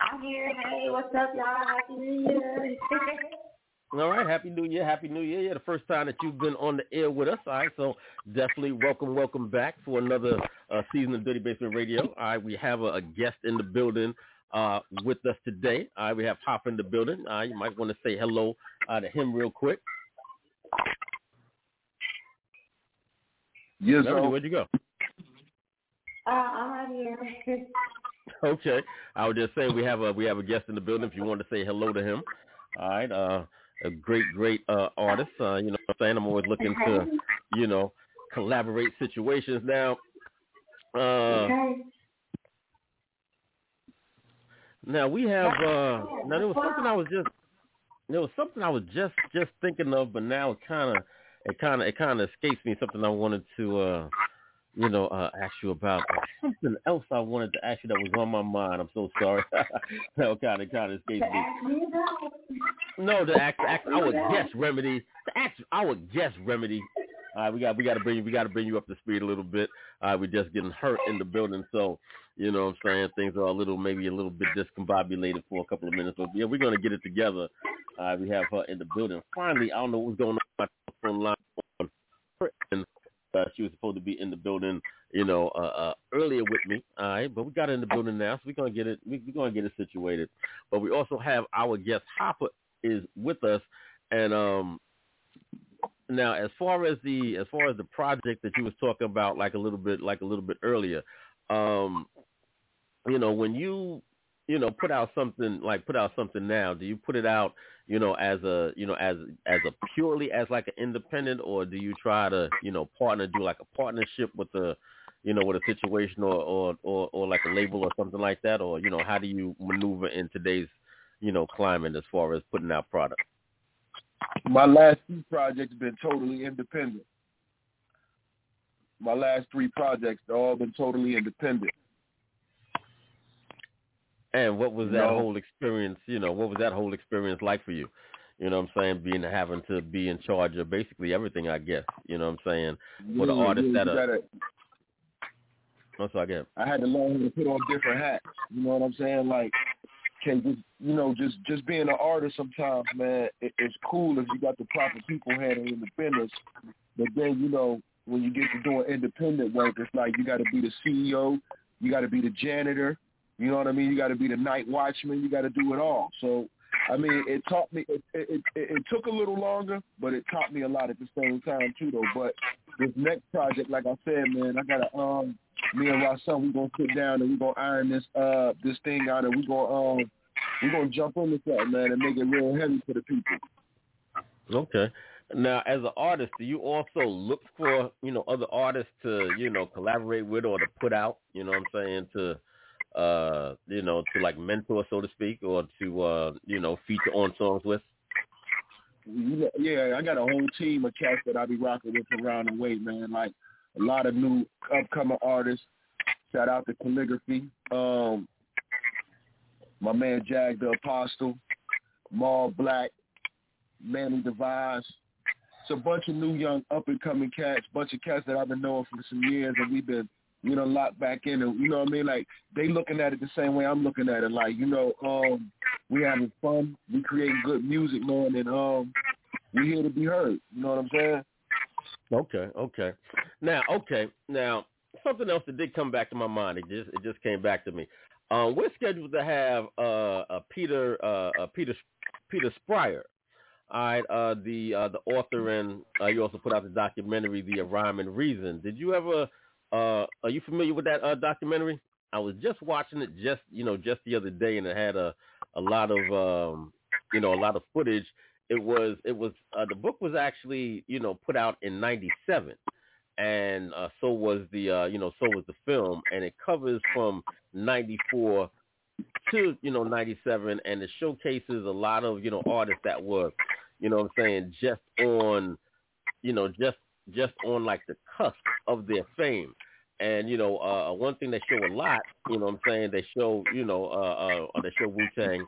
I'm here. Hey, what's up, y'all? Happy New Year. All right, happy New Year, happy New Year. Yeah, the first time that you've been on the air with us. All right, so definitely welcome, welcome back for another uh, season of Dirty Basement Radio. All right, we have a, a guest in the building uh, with us today. All right, we have Hop in the building. Uh, you might want to say hello uh, to him real quick. Yes, Remedy, where'd you go? Uh, I'm right here. Okay, I was just saying we have a we have a guest in the building. If you want to say hello to him, all right. Uh, a great, great uh, artist. Uh, you know what I'm saying? I'm always looking to, you know, collaborate situations. Now, uh, now we have. Uh, now there was something I was just. There was something I was just just thinking of, but now it kind of it kind of it kind of escapes me. Something I wanted to. Uh, you know, uh, ask you about something else I wanted to ask you that was on my mind. I'm so sorry. that kind of kind of escaped me. No, the act, act our guest remedy. The act, our guest remedy. Uh, we got we got to bring you, we got to bring you up to speed a little bit. Uh, we're just getting hurt in the building, so you know what I'm saying things are a little maybe a little bit discombobulated for a couple of minutes. But yeah, we're gonna get it together. Uh, we have her in the building. Finally, I don't know what's going on. My phone line uh, she was supposed to be in the building, you know, uh, uh, earlier with me. All right, but we got her in the building now, so we're gonna get it. We, we're gonna get it situated. But we also have our guest Hoffa is with us, and um, now as far as the as far as the project that you was talking about, like a little bit, like a little bit earlier, um, you know, when you you know put out something like put out something now, do you put it out? you know, as a you know, as as a purely as like an independent, or do you try to you know partner, do like a partnership with the, you know, with a situation or or or, or like a label or something like that, or you know, how do you maneuver in today's you know climate as far as putting out product? My last two projects have been totally independent. My last three projects, they've all been totally independent. And what was that No. whole experience? You know, what was that whole experience like for you? You know what I'm saying? Being having to be in charge of basically everything, I guess. You know what I'm saying? For the Yeah, artists yeah, that are. gotta- Oh, I get. I had to learn how to put on different hats. You know what I'm saying? Like, can just you know, just just being an artist sometimes, man, it, it's cool if you got the proper people handling the business, But then you know, when you get to doing independent work, it's like you got to be the CEO, you got to be the janitor. You know what I mean? You got to be the night watchman. You got to do it all. So, I mean, it taught me. It, it it it took a little longer, but it taught me a lot at the same time too, though. But this next project, like I said, man, I gotta um, me and Rasan, we gonna sit down and we gonna iron this uh this thing out, and we gonna um we gonna jump into something, man, and make it real heavy for the people. Okay. Now, as an artist, do you also look for you know other artists to you know collaborate with or to put out? You know what I'm saying to uh you know to like mentor so to speak or to uh you know feature on songs with. Yeah, I got a whole team of cats that I be rocking with around the way, man. Like a lot of new upcoming artists. Shout out to Calligraphy. Um, my man Jag the Apostle, Maul Black, Manny Devise. It's a bunch of new young up and coming cats, bunch of cats that I've been knowing for some years and we've been, you know, locked back in and you know what I mean? Like they looking at it the same way I'm looking at it. Like, you know, um, we having fun, we creating good music, man, and um we here to be heard. You know what I'm saying? Okay, okay. Now, okay, now something else that did come back to my mind. It just it just came back to me. Um, we're scheduled to have uh, uh Peter uh, uh Peter Peter Spirer. All right, uh, the uh, the author and uh, you also put out the documentary, The Rhyme and Reason. Did you ever? Uh, are you familiar with that uh, documentary? I was just watching it just you know just the other day, and it had a a lot of um, you know a lot of footage. It was it was uh, the book was actually you know put out in '97, and uh, so was the uh, you know so was the film, and it covers from '94 to you know '97, and it showcases a lot of you know artists that were you know what I'm saying just on you know, just just on like the cusp of their fame. And you know, uh, one thing they show a lot, you know, what I'm saying they show, you know, uh, uh, they show Wu Tang.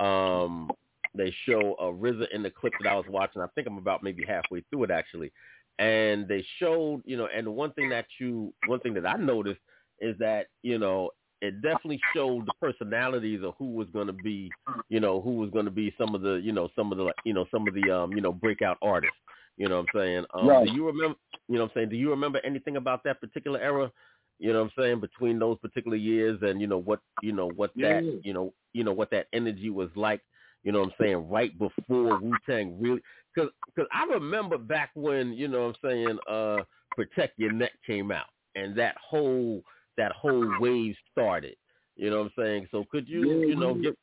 Um, they show uh, RZA in the clip that I was watching. I think I'm about maybe halfway through it actually, and they showed, you know, and the one thing that you, one thing that I noticed is that you know it definitely showed the personalities of who was going to be, you know, who was going to be some of the, you know, some of the, you know, some of the, um, you know, breakout artists. You know what I'm saying? Um, Right. Do you remember? You know what I'm saying? Do you remember anything about that particular era? You know what I'm saying? Between those particular years and you know what you know what that Yeah. you know you know what that energy was like. You know what I'm saying? Right before Wu Tang really, because because I remember back when you know what I'm saying uh Protect Your Neck came out and that whole that whole wave started. You know what I'm saying? So could you Yeah, you know give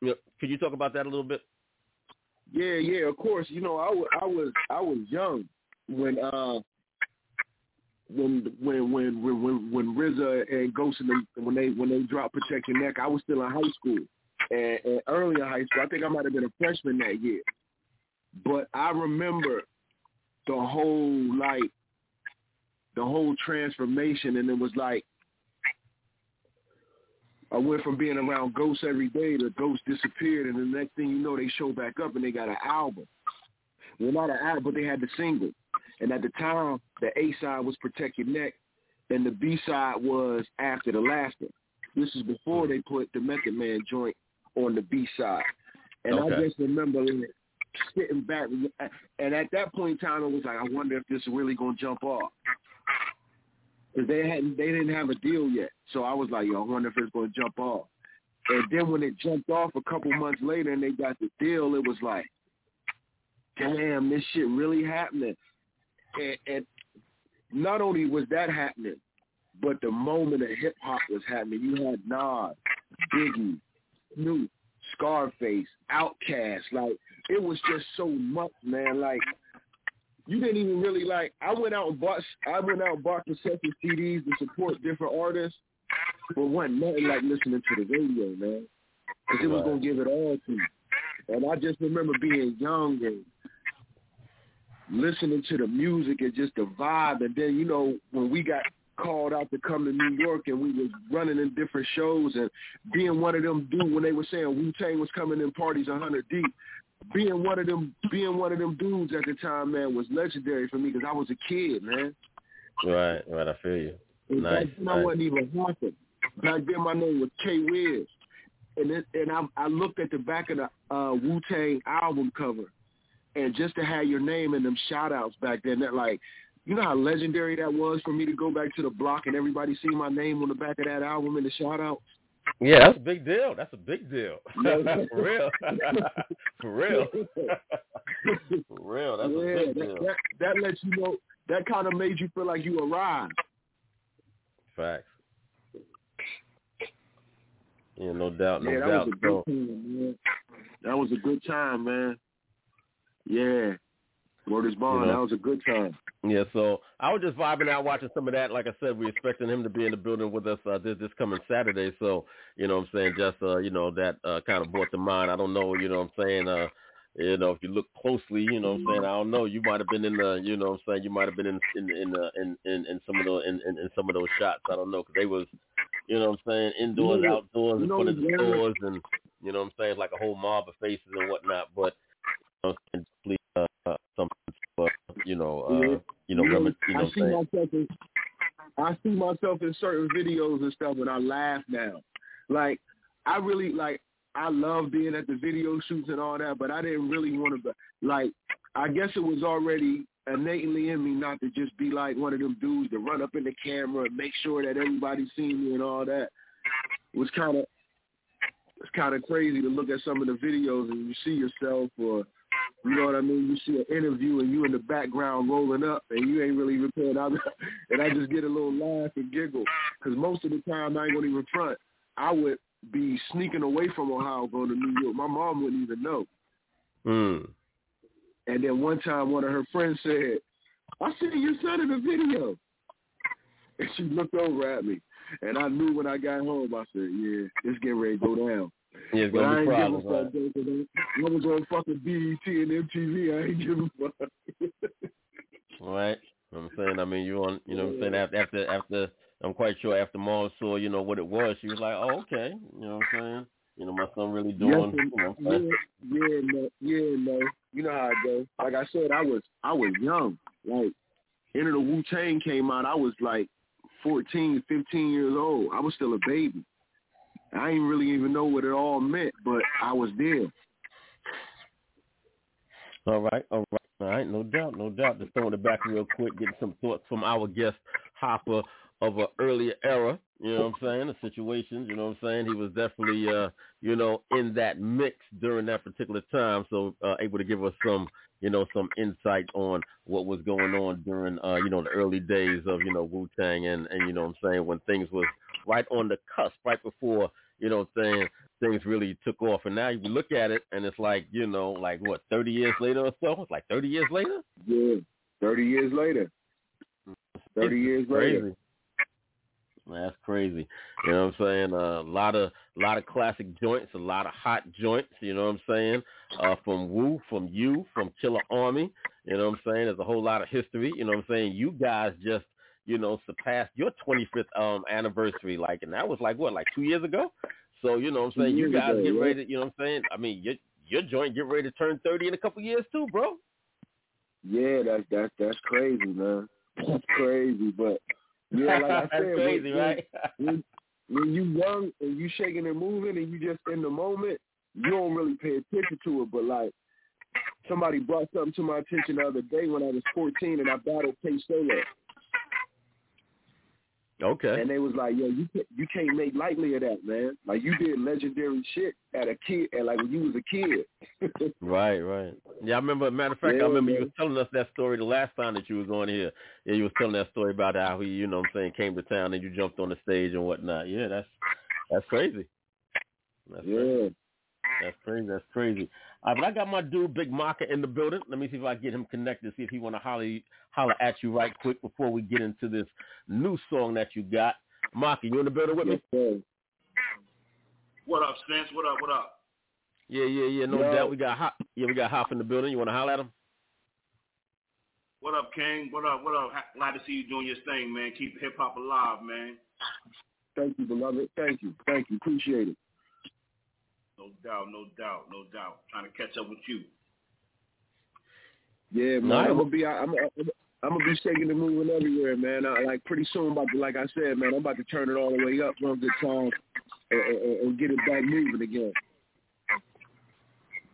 you know, could you talk about that a little bit? Yeah, yeah, of course. You know, I was I was young when uh when when when when, when RZA and Ghost and them, when they when they dropped Protect Your Neck, I was still in high school. And, and early in high school, I think I might have been a freshman that year. But I remember the whole like the whole transformation and it was like I went from being around ghosts every day to ghosts disappeared, and the next thing you know, they show back up and they got an album. Well, not an album, but they had the single. And at the time, the A side was Protect Your Neck, and the B side was After the Laughter. This is before they put the Method Man joint on the B side. And I just remember like, sitting back, and at that point in time, it was like, I wonder if this is really gonna jump off because they hadn't they didn't have a deal yet. So I was like, yo, I wonder if it's to jump off. And then when it jumped off a couple months later and they got the deal, it was like, damn, this shit really happening. And, and not only was that happening, but the moment of hip hop was happening. You had Nas, Biggie, Snoop, Scarface, Outkast. Like it was just so much, man. Like you didn't even really like. I went out and bought. I went out and bought concession CDs to support different artists, but wasn't nothing like listening to the radio, man. Because it was gonna give it all to you. And I just remember being young and listening to the music and just the vibe. And then you know when we got called out to come to New York and we was running in different shows and being one of them dudes when they were saying Wu Tang was coming in parties a hundred deep being one of them being one of them dudes at the time, man, was legendary for me because I was a kid, man. Right, right. I feel you. And Nice. back then I wasn't even nothing. Back then my name was K Wiz. And it, and I I looked at the back of the uh Wu Tang album cover and just to have your name in them shout outs back then that like you know how legendary that was for me to go back to the block and everybody see my name on the back of that album in the shout outs? Yeah, that's a big deal. That's a big deal. For real. For real. For real. That's yeah, a big that, deal. that that lets you know that kind of made you feel like you arrived. Facts. Yeah, no doubt, no yeah, that doubt. was a So, good time, man. That was a good time, man. Yeah. Word is bond. You know. That was a good time. yeah, so I was just vibing out watching some of that. Like I said, we're expecting him to be in the building with us uh, this this coming Saturday. So, you know what I'm saying, just uh, you know, that uh kind of brought to mind. I don't know, you know what I'm saying, uh you know, if you look closely, you know what I'm saying, I don't know, you might have been in the, you know what I'm saying, you might have been in in in uh, in, in in some of those in, in, in some of those shots. I don't know cuz they was, you know what I'm saying, indoors, You know- outdoors, in front of the stores and you know what I'm saying, like a whole mob of faces and whatnot, but you know, please uh, you know, uh, you know, remin- you know I see saying? myself in I see myself in certain videos and stuff and I laugh now. Like I really like I love being at the video shoots and all that, but I didn't really want to like I guess it was already innately in me not to just be like one of them dudes to run up in the camera and make sure that everybody's seen me and all that. It was kind of it's kind of crazy to look at some of the videos and you see yourself or you know what I mean? You see an interview and you in the background rolling up and you ain't really even paying out. And I just get a little laugh and giggle because most of the time I ain't gonna even front. I would be sneaking away from Ohio going to New York. My mom wouldn't even know. Mm. And then one time one of her friends said, I see your son in the video. And she looked over at me. And I knew when I got home, I said, yeah, it's getting ready to go down. Yeah, it's gonna be problems, right? fuck. though, 'cause I was on fucking BET and MTV. I ain't give a fuck. Right. You know what I'm saying? I mean, you on, you know what I'm saying? After, after, after, I'm quite sure after Mom saw, you know, what it was, she was like, oh, okay. You know what I'm saying? You know, my son really doing, yes, you know, yeah, yeah, no, yeah, no. You know how it goes. Like I said, I was, I was young. Like, Enter the Wu Tang came out, I was like 14, 15 years old. I was still a baby. I didn't really even know what it all meant, but I was there. All right, all right, all right, no doubt, no doubt. Just throwing it back real quick, getting some thoughts from our guest Hoffa of an earlier era. You know what I'm saying? The situations. You know what I'm saying? He was definitely, uh, you know, in that mix during that particular time, so uh, able to give us some, you know, some insight on what was going on during, uh, you know, the early days of, you know, Wu Tang, and and you know what I'm saying when things was right on the cusp, right before, you know, what I'm saying things really took off. And now you look at it, and it's like, you know, like what, 30 years later or so? It's like 30 years later. Yeah, 30 years later. 30 years crazy. later. That's crazy. You know what I'm saying? A lot of a lot of classic joints, a lot of hot joints, you know what I'm saying? Uh from Wu, from you, from Killer Army, you know what I'm saying? There's a whole lot of history, you know what I'm saying? You guys just, you know, surpassed your 25th um anniversary like and that was like what, like 2 years ago? So, you know what I'm saying? You guys get ready, to, you know what I'm saying? I mean, your your joint get ready to turn 30 in a couple years too, bro. Yeah, that's that's that's crazy, man. That's crazy, but yeah, like I That's said, crazy, when, right? when, when you young and you shaking and moving and you just in the moment, you don't really pay attention to it. But like somebody brought something to my attention the other day when I was 14 and I battled K Solo, Okay. and they was like, "Yo, you can't, you can't make lightly of that, man. Like you did legendary shit at a kid, and like when you was a kid." Right, right. Yeah, I remember. Matter of fact, Yeah, I remember man. you was telling us that story the last time that you was on here. Yeah, you was telling that story about how he, you know, what I'm saying, came to town and you jumped on the stage and whatnot. Yeah, that's that's crazy. That's yeah. crazy. That's crazy. That's crazy. Uh, but I got my dude Big Marker in the building. Let me see if I can get him connected. See if he want to holler holler at you right quick before we get into this new song that you got. Marker, you in the building with me? What up, Spence? What up? What up? Yeah, yeah, yeah. No Yo. doubt. We got hop. Yeah, we got hop in the building. You want to holler at him? What up, King? What up? What up? Glad to see you doing your thing, man. Keep hip hop alive, man. Thank you, beloved. Thank you. Thank you. Appreciate it. No doubt, no doubt, no doubt. Trying to catch up with you. Yeah, man. Nice. I'm gonna be. I'm. I'm, I'm gonna be shaking and moving everywhere, man. I, like pretty soon, about to, like I said, man, I'm about to turn it all the way up run good time and, and, and get it back moving again.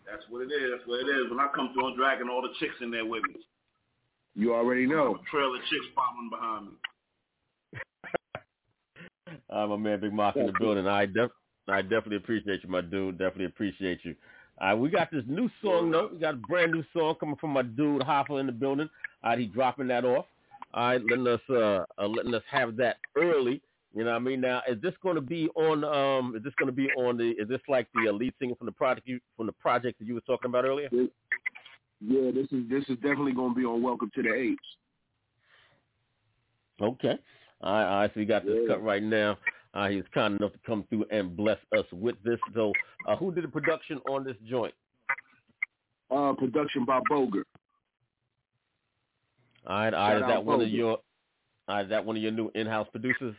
That's what it is. That's what it is. When I come through, I'm dragging all the chicks in there with me. You already know. A trail of chicks following behind me. Ah, I'm a man, Big Mark in the building. I def- I definitely appreciate you, my dude. Definitely appreciate you. Right, we got this new song though. We got a brand new song coming from my dude Hoffa in the building. All right, he dropping that off. All right, letting us uh, uh letting us have that early. You know what I mean? Now, is this going to be on? Um, is this going to be on the? Is this like the uh, lead singer from the project you, from the project that you were talking about earlier? Yeah, this is this is definitely gonna be on Welcome to the Apes. Okay. All right, all right. So we got this Yeah. cut right now. Uh, he was kind enough to come through and bless us with this. So, uh, who did the production on this joint? Uh, production by Boger. All right, all right. Is that one of your? Right, is that one of your new in-house producers?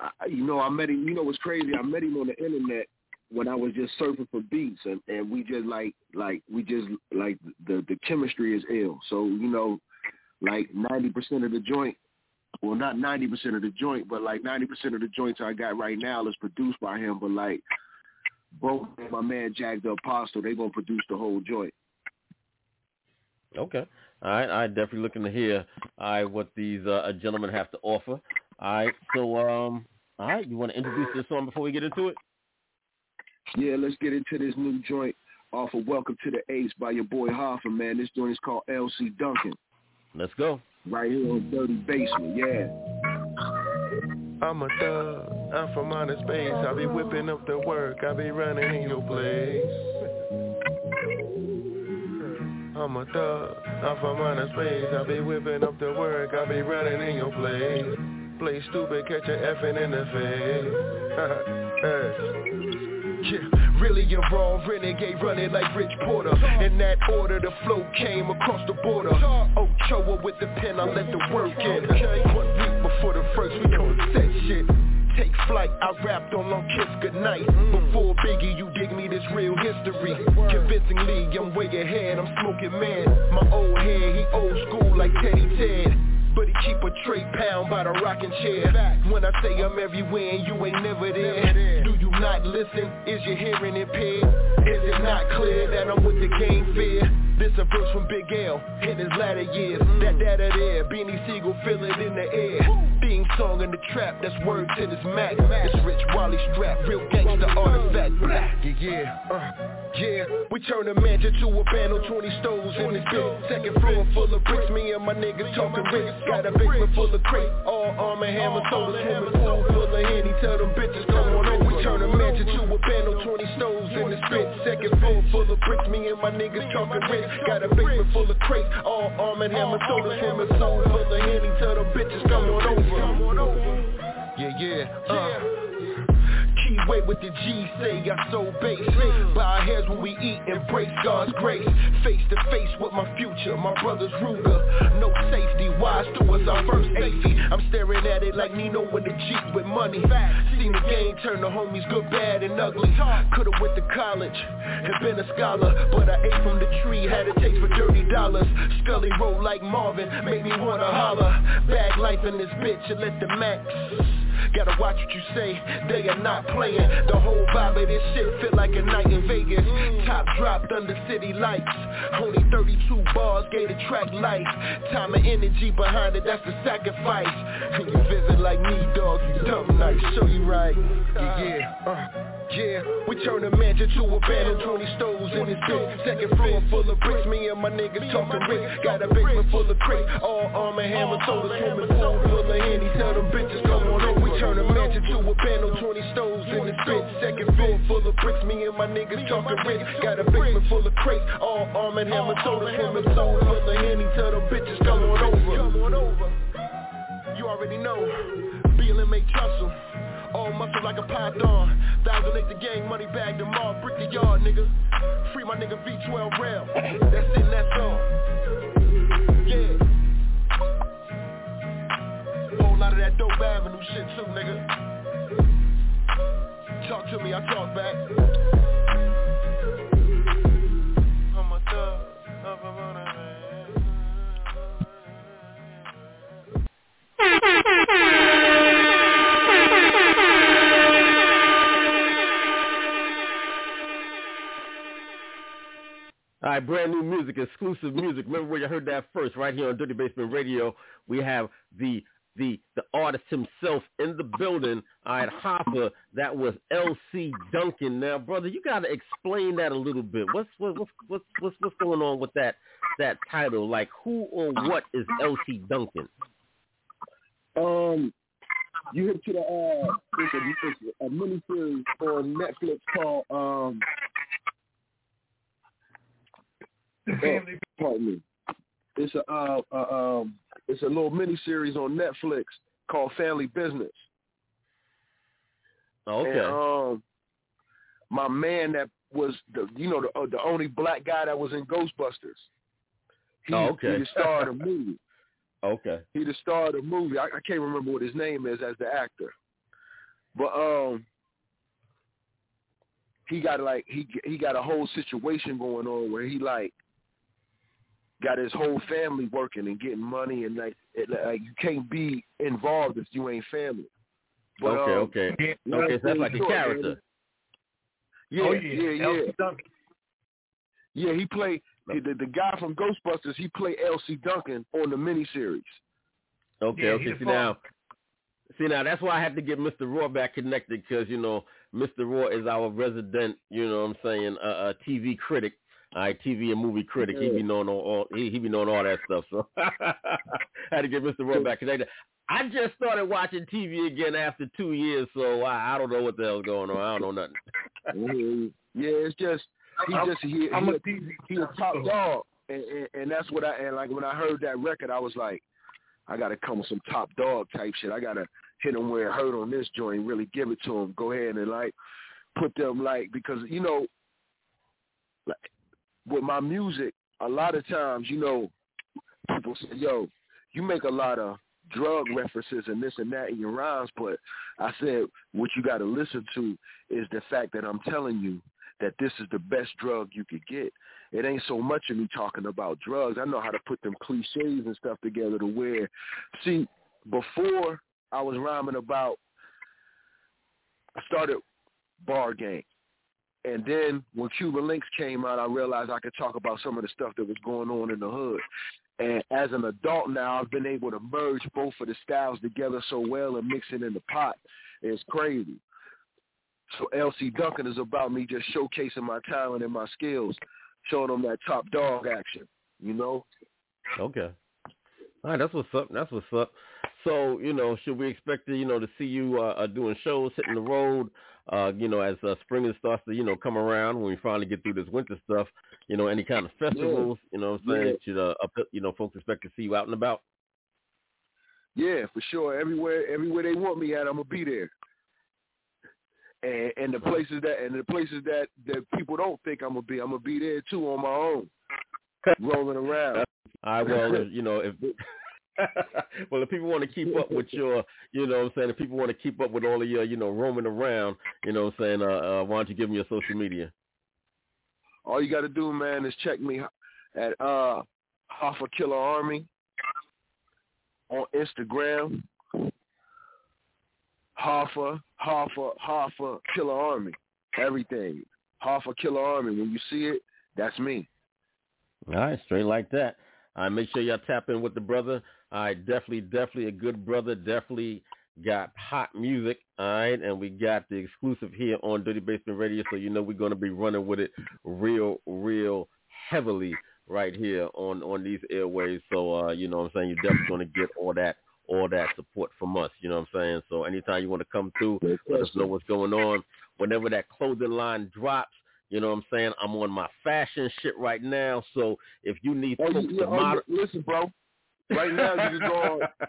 I, you know, I met him. You know what's crazy? I met him on the internet when I was just surfing for beats, and and we just like like we just like the the chemistry is ill. So you know, like ninety percent of the joint. Well, not ninety percent of the joint, but like ninety percent of the joints I got right now is produced by him. But like both my man Jack the Apostle, they gonna produce the whole joint. Okay. All right, I definitely looking to hear all right what these uh, gentlemen have to offer. All right, so um, all right, you want to introduce this song before we get into it? Yeah, let's get into this new joint off of Welcome to the Ace by your boy Hoffa, man. This joint is called LC Duncan. Let's go. Right here on Dirty Basement, yeah. I'm a thug, I'm from outer space. I be whipping up the work, I be running in your place. I'm a thug, I'm from outer space. I be whipping up the work, I be running in your place. Play stupid, catch a effing in the face. Yeah, really a raw renegade running like Rich Porter. In that order, the flow came across the border. Oh, Ochoa with the pen, I let the work in. One week before the first, we gon' set shit take flight. I rapped on Long Kiss Goodnight. Before Biggie, you dig me this real history. Convincingly, I'm way ahead, I'm smoking man. My old head, he old school like Teddy Ted. But he keep a tray pound by the rocking chair When I say I'm everywhere and you ain't never there Do you not listen? Is your hearing impaired? Is it not clear that I'm with the game fair? This a verse from Big L in his latter years That data there, Beanie Sigel feel it in the air Theme song in the trap, that's word to this Mac It's Rich Wally strap, real gangster artifact Yeah, yeah, uh, yeah We turn a mansion to a band on 20 stoves in this bitch Second floor full of bricks, me and my niggas talking rich. Got a basement full of crate, all armor, hammer, soda, swimming pool full of Henny. Tell them bitches come on over. We turn a mansion to a band on 20 stoves in this bitch Second floor full of bricks, me and my niggas talking rich. Got a basement full of crates, all armor, hammer, soda, swimming pool full of Henny. Tell them bitches come on over. Yeah, yeah, uh Keyway with the G say? I so base Bow our heads when we eat, embrace God's grace. Face to face with my future, my brother's Ruger No safety, wise us our first safety. I'm staring at it like Nino with the Jeep with money. Seen the game turn the homies good, bad, and ugly. Could've went to college and been a scholar But I ate from the tree, had a taste for dirty dollars. Scully roll like Marvin, made me wanna holler. Bag life in this bitch and let the max Gotta watch what you say, they are not playing. The whole vibe of this shit feel like a night in Vegas. Top dropped under city lights. Only 32 bars gave the track life. Time and energy behind it, that's the sacrifice. And you visit like me, dog, you dumb nice Show you right, yeah, yeah, uh. Yeah, we turn a mansion to a band and 20 stoves in this bitch Second floor full of bricks, me and my niggas talking rich Got a basement full of crate, all arm and hammer, soda, swimming pool full of Henny. Tell them bitches come on over, we turn a mansion to a band on 20 stoves in this bitch Second floor full of bricks, me and my niggas talking rich Got a basement full of crates, all arm and hammer, soda, swimming pool full of Henny. Tell them bitches come on over. You already know, BLM make tussle all muscle like a python. Thousand the gang, money bag all, brick the yard, nigga. Free my nigga V12 rail. That's it, that's all. Yeah. Whole lot of that dope avenue shit too, nigga. Talk to me, I talk back. I'm a thug, right, brand new music, exclusive music. Remember where you heard that first, right here on Dirty Basement Radio. We have the the the artist himself in the building. All right, Hoffa. That was L.C. Duncan. Now, brother, you got to explain that a little bit. What's what, what's what's what's what's going on with that that title? Like, who or what is L.C. Duncan? Um, you hit to the uh, a, a mini series on Netflix called um. Oh, pardon me. It's a uh, uh, um, it's a little mini series on Netflix called Family Business. Okay. And, um, my man that was the you know the uh, the only black guy that was in Ghostbusters. He, Oh, okay. He the star of the movie. Okay. He the star of the movie. I, I can't remember what his name is as the actor, but um, he got like he he got a whole situation going on where he like got his whole family working and getting money and like it, like you can't be involved if you ain't family. But, okay, um, okay. yeah, okay, so that's like a short, man. character. Yeah, Oh, yeah, yeah. yeah. Duncan. Yeah, he played the, the the guy from Ghostbusters. He played L.C. Duncan on the miniseries. Okay, Yeah, okay. See now, see now, that's why I have to get Mr. Raw back connected because you know Mr. Raw is our resident, you know what I'm saying, uh, uh TV critic. All right, TV and movie critic. He be knowing all, all he, he be knowing all that stuff. So I had to get Mr. Raw back connected. I just started watching TV again after two years, so I, I don't know what the hell's going on. I don't know nothing. Yeah, it's just he I'm- just he, I'm he, a a, TV he a top dog, and, and and that's what I and like when I heard that record, I was like, I gotta come with some top dog type shit. I gotta hit him where it hurt on this joint, really give it to him. Go ahead and like put them like because you know, like with my music, a lot of times you know, people say, "Yo, you make a lot of drug references and this and that in your rhymes," but I said what you got to listen to is the fact that I'm telling you that this is the best drug you could get. It ain't so much of me talking about drugs. I know how to put them cliches and stuff together to where, see, before I was rhyming about, I started bar game. And then when Cuban Linx came out, I realized I could talk about some of the stuff that was going on in the hood. And as an adult now, I've been able to merge both of the styles together so well and mix it in the pot. It's crazy. So LC Duncan is about me just showcasing my talent and my skills, showing them that top dog action, you know? Okay. All right, that's what's up. That's what's up. So, you know, should we expect to, you know, to see you uh, uh doing shows, hitting the road, uh, you know, as uh, spring starts to, you know, come around when we finally get through this winter stuff, you know, any kind of festivals, yeah. you know what I'm saying? Yeah. Should, uh, up, you know, folks expect to see you out and about? Yeah, for sure. Everywhere, everywhere they want me at, I'm gonna be there. And, and the places that and the places that that people don't think I'm gonna be, I'm gonna be there too on my own, rolling around. I well, you know, if well, if people want to keep up with your, you know what I'm saying, if people want to keep up with all of your, you know, roaming around, you know what I'm saying, uh, uh, why don't you give me your social media? All you got to do, man, is check me at uh, Hoffa Killarmy on Instagram. Hoffa, Hoffa, Hoffa Killarmy. Everything. Hoffa Killarmy. When you see it, that's me. All right, straight like that. I right, make sure y'all tap in with the brother. All right, definitely, definitely a good brother. Definitely got hot music. All right, and we got the exclusive here on Dirty Basement Radio, so you know we're going to be running with it real, real heavily right here on on these airways. So uh, you know what I'm saying you're definitely going to get all that all that support from us. You know what I'm saying? So anytime you want to come through, let us know what's going on. Whenever that clothing line drops, you know what I'm saying? I'm on my fashion shit right now. So if you need oh, folks you, to oh, model, listen, bro. Right now you can go on.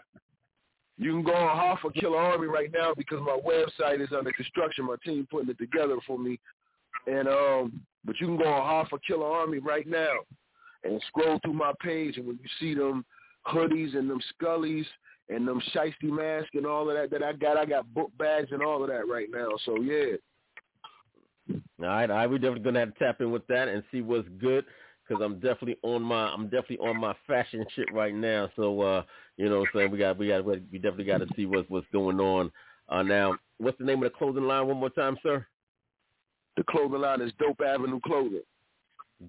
You can go on Hoffa Killarmy right now because my website is under construction. My team putting it together for me, and um, but you can go on Hoffa Killarmy right now and scroll through my page, and when you see them hoodies and them scullies and them shiesty masks and all of that that I got, I got book bags and all of that right now. So yeah. All right, all right, we're definitely gonna have to tap in with that and see what's good because I'm definitely on my I'm definitely on my fashion shit right now. So uh, you know, what I'm saying we got we got we definitely got to see what's what's going on. Uh, now, what's the name of the clothing line one more time, sir? The clothing line is Dope Avenue Clothing.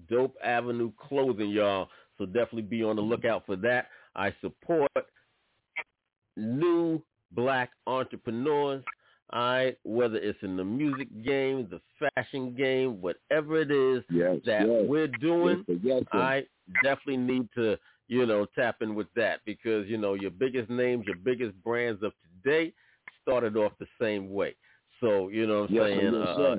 Dope Avenue Clothing, y'all. So definitely be on the lookout for that. I support new black entrepreneurs right, whether it's in the music game, the fashion game, whatever it is yes, that yes. we're doing, yes, I definitely need to, you know, tap in with that because, you know, your biggest names, your biggest brands of today started off the same way. So, you know what I'm saying? Uh,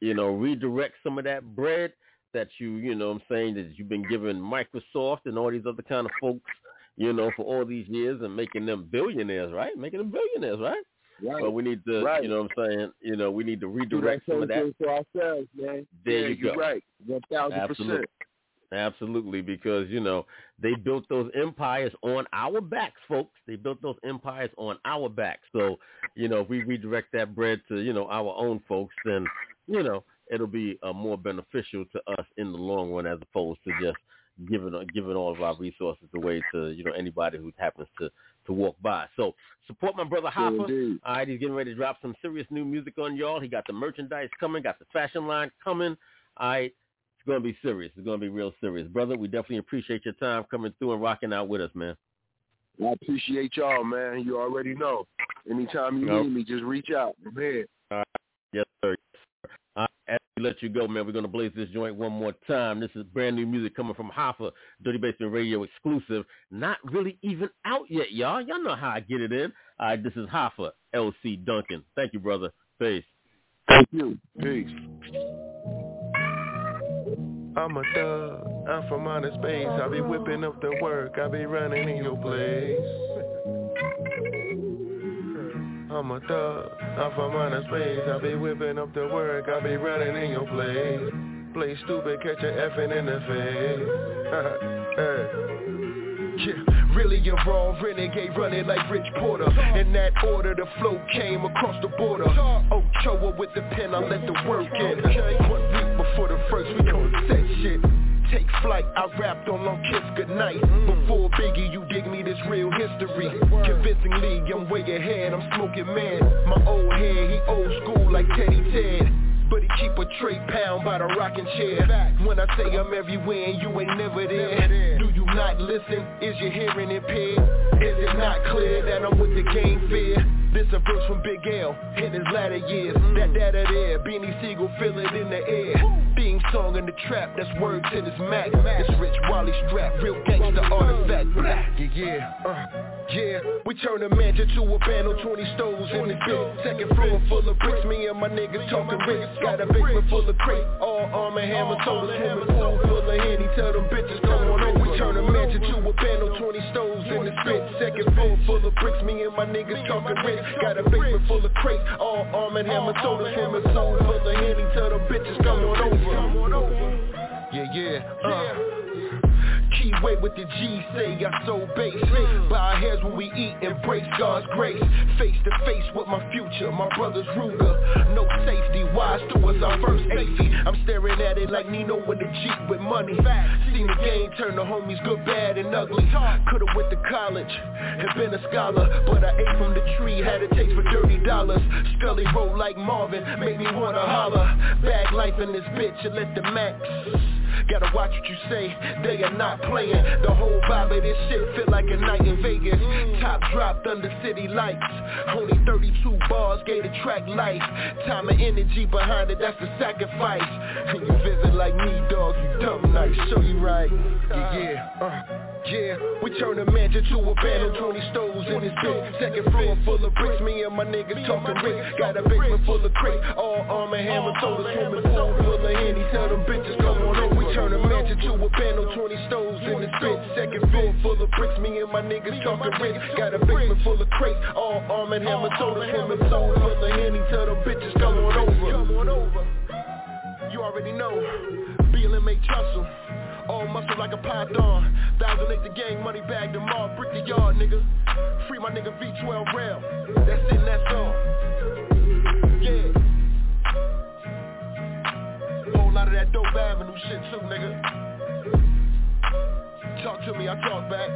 you know, redirect some of that bread that you, you know what I'm saying, that you've been giving Microsoft and all these other kind of folks, you know, for all these years and making them billionaires, right? Making them billionaires, right? Right. But we need to, right. you know what I'm saying? You know, we need to redirect some of that. For ourselves, man. There yeah, you go. You're right. 1,000%. Absolutely. Absolutely, because, you know, they built those empires on our backs, folks. They built those empires on our backs. So, you know, if we redirect that bread to, you know, our own folks, then, you know, it'll be uh, more beneficial to us in the long run as opposed to just giving giving all of our resources away to you know anybody who happens to to walk by. So support my brother Hoffa. All right, he's getting ready to drop some serious new music on y'all. He got the merchandise coming, got the fashion line coming. All right, it's gonna be serious. It's gonna be real serious, brother. We definitely appreciate your time coming through and rocking out with us, man. I appreciate y'all, man. You already know. Anytime you need me, just reach out. I'm here. All right. Yes. Uh, as we let you go, man, we're going to blaze this joint one more time. This is brand new music coming from Hoffa, Dirty Basement Radio exclusive. Not really even out yet, y'all. Y'all know how I get it in. All right, this is Hoffa, LC Duncan. Thank you, brother. Peace. Thank you. Peace. I'm a thug. I'm from outer space. I be whipping up the work. I be running in your place. I'm a thug, I'm from outer space. I be whipping up the work, I be running in your place. Play stupid, catch a effing in the face. Yeah, really a raw renegade running like Rich Porter. In that order, the flow came across the border. Ochoa with the pen, I let the work in. One week before the first, we gon' set shit. Take flight, I rapped on Long Kiss Goodnight. Before Biggie, you dig me this real history. Convincingly, I'm way ahead, I'm smoking man. My old head, he old school like Teddy Ted. But he keep a tray pound by the rocking chair. When I say I'm everywhere and you ain't never there. Do you not listen? Is your hearing impaired? Is it not clear that I'm with the game fair? This a verse from Big L in his latter years. That data there, Beanie Sigel feel it in the air. Theme song in the trap, that's word to this Mac. It's Rich Wally strap, real gangster artifact. Yeah, yeah, uh yeah, we turn a mansion to a band on 20 stoves in the bit Second floor full of bricks, me and my niggas talking bricks. Got a basement full of crate, all arm and hammer us swimming pool full of Henny, tell them bitches come on over. We turn a mansion to a band on 20 stoves in the spit Second floor full of bricks, me and my niggas talking bricks. Got a basement full of crate, all arm and hammer us swimming pool full of Henny, tell them bitches come on over. Yeah, yeah, uh Keyway with the G say I so base. Bow our heads when we eat, embrace God's grace. Face to face with my future, my brother's Ruger No safety, wise to us our first AC I'm staring at it like Nino with a Jeep with money. Seen the game turn the homies good, bad and ugly. Could've went to college and been a scholar But I ate from the tree, had a taste for dirty dollars. Scully roll like Marvin, make me wanna holler. Bag life in this bitch and let the max Gotta watch what you say, they are not playing. The whole vibe of this shit feel like a night in Vegas. Top dropped under city lights. Only 32 bars gave the track life. Time and energy behind it, that's the sacrifice. And you visit like me, dog, you dumb nice Show you right, yeah, yeah, uh yeah, we turn a mansion to a band on 20 stoves in this bitch Second floor full of bricks, me and my niggas talking bricks Got a basement full of crate, all arm and hammer Told us swimming pool full of Henny, tell them bitches come on over We turn a mansion to a band on 20 stoves in this bitch Second floor full of bricks, me and my niggas talking bricks Got a basement full of crate, all arm and hammer Told us swimming pool full of Henny, tell them bitches come on over. You already know, and make tussle all muscle like a python. Thousand eight the gang, money bag all Brick the yard, nigga. Free my nigga V12 rail. That's it, that's all. Yeah. Whole lot of that dope avenue shit too, nigga. Talk to me, I talk back.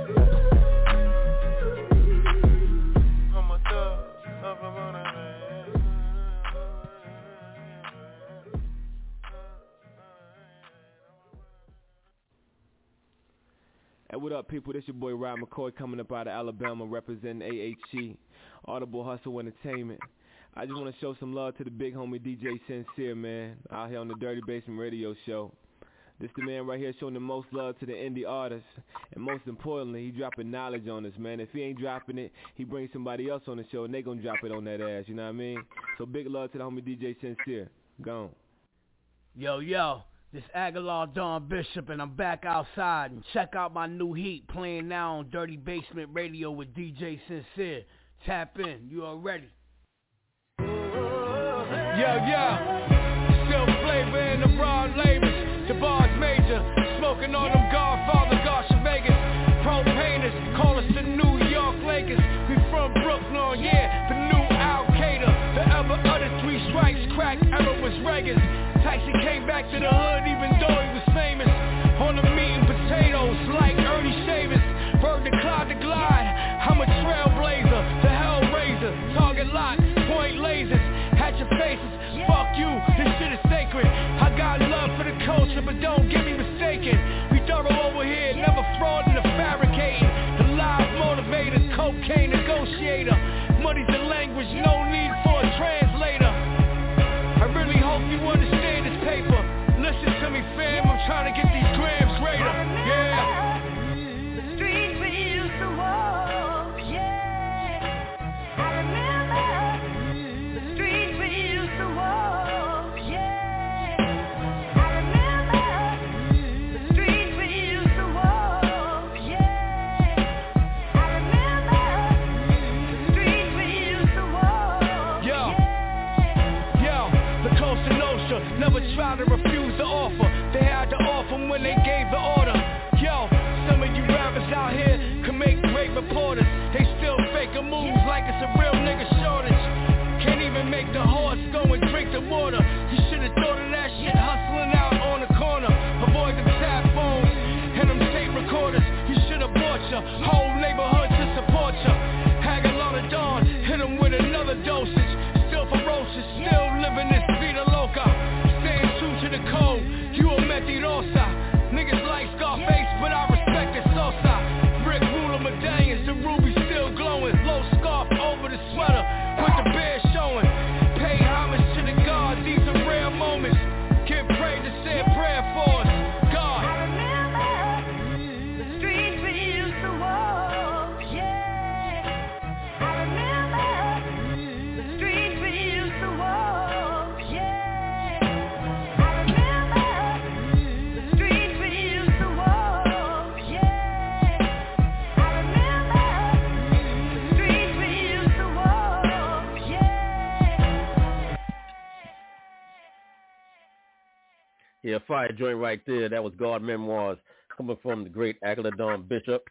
I'm a thug, I'm from outer Hey, what up, people? This your boy Rod McCoy coming up out of Alabama representing AHG, Audible Hustle Entertainment. I just want to show some love to the big homie DJ Sincere, man, out here on the Dirty Basement Radio Show. This the man right here showing the most love to the indie artists. And most importantly, he dropping knowledge on us, man. If he ain't dropping it, he brings somebody else on the show and they gonna drop it on that ass, you know what I mean? So big love to the homie DJ Sincere. Gone. Yo, yo, this Aguilar Don Bishop, and I'm back outside. And check out my new heat playing now on Dirty Basement Radio with DJ Sincere. Tap in, you already. Yo, yo, still flavor in the broad labels, the bars major, smoking on them Godfather, Gosh Vegas, propaners, call us the New York Lakers. We from Brooklyn, yeah, the new Al Qaeda, the ever other three strikes, crack era was Reagan. Tyson came back to the hood even though he was famous. On the meat and potatoes like Ernie Shavers. Bird the cloud to glide. I'm a trailblazer, the hellraiser. Target lock, point lasers. At your faces, fuck you, this shit is sacred. I got love for the culture, but don't get me mistaken. We thorough over here, never frauding or fabricating. The live motivator, cocaine negotiator. Money's the language, no need for a translator. I really hope you understand Fam, I'm trying to get these Yeah, fire joint right there. That was God Memoirs coming from the great Aguilar Don Bishop.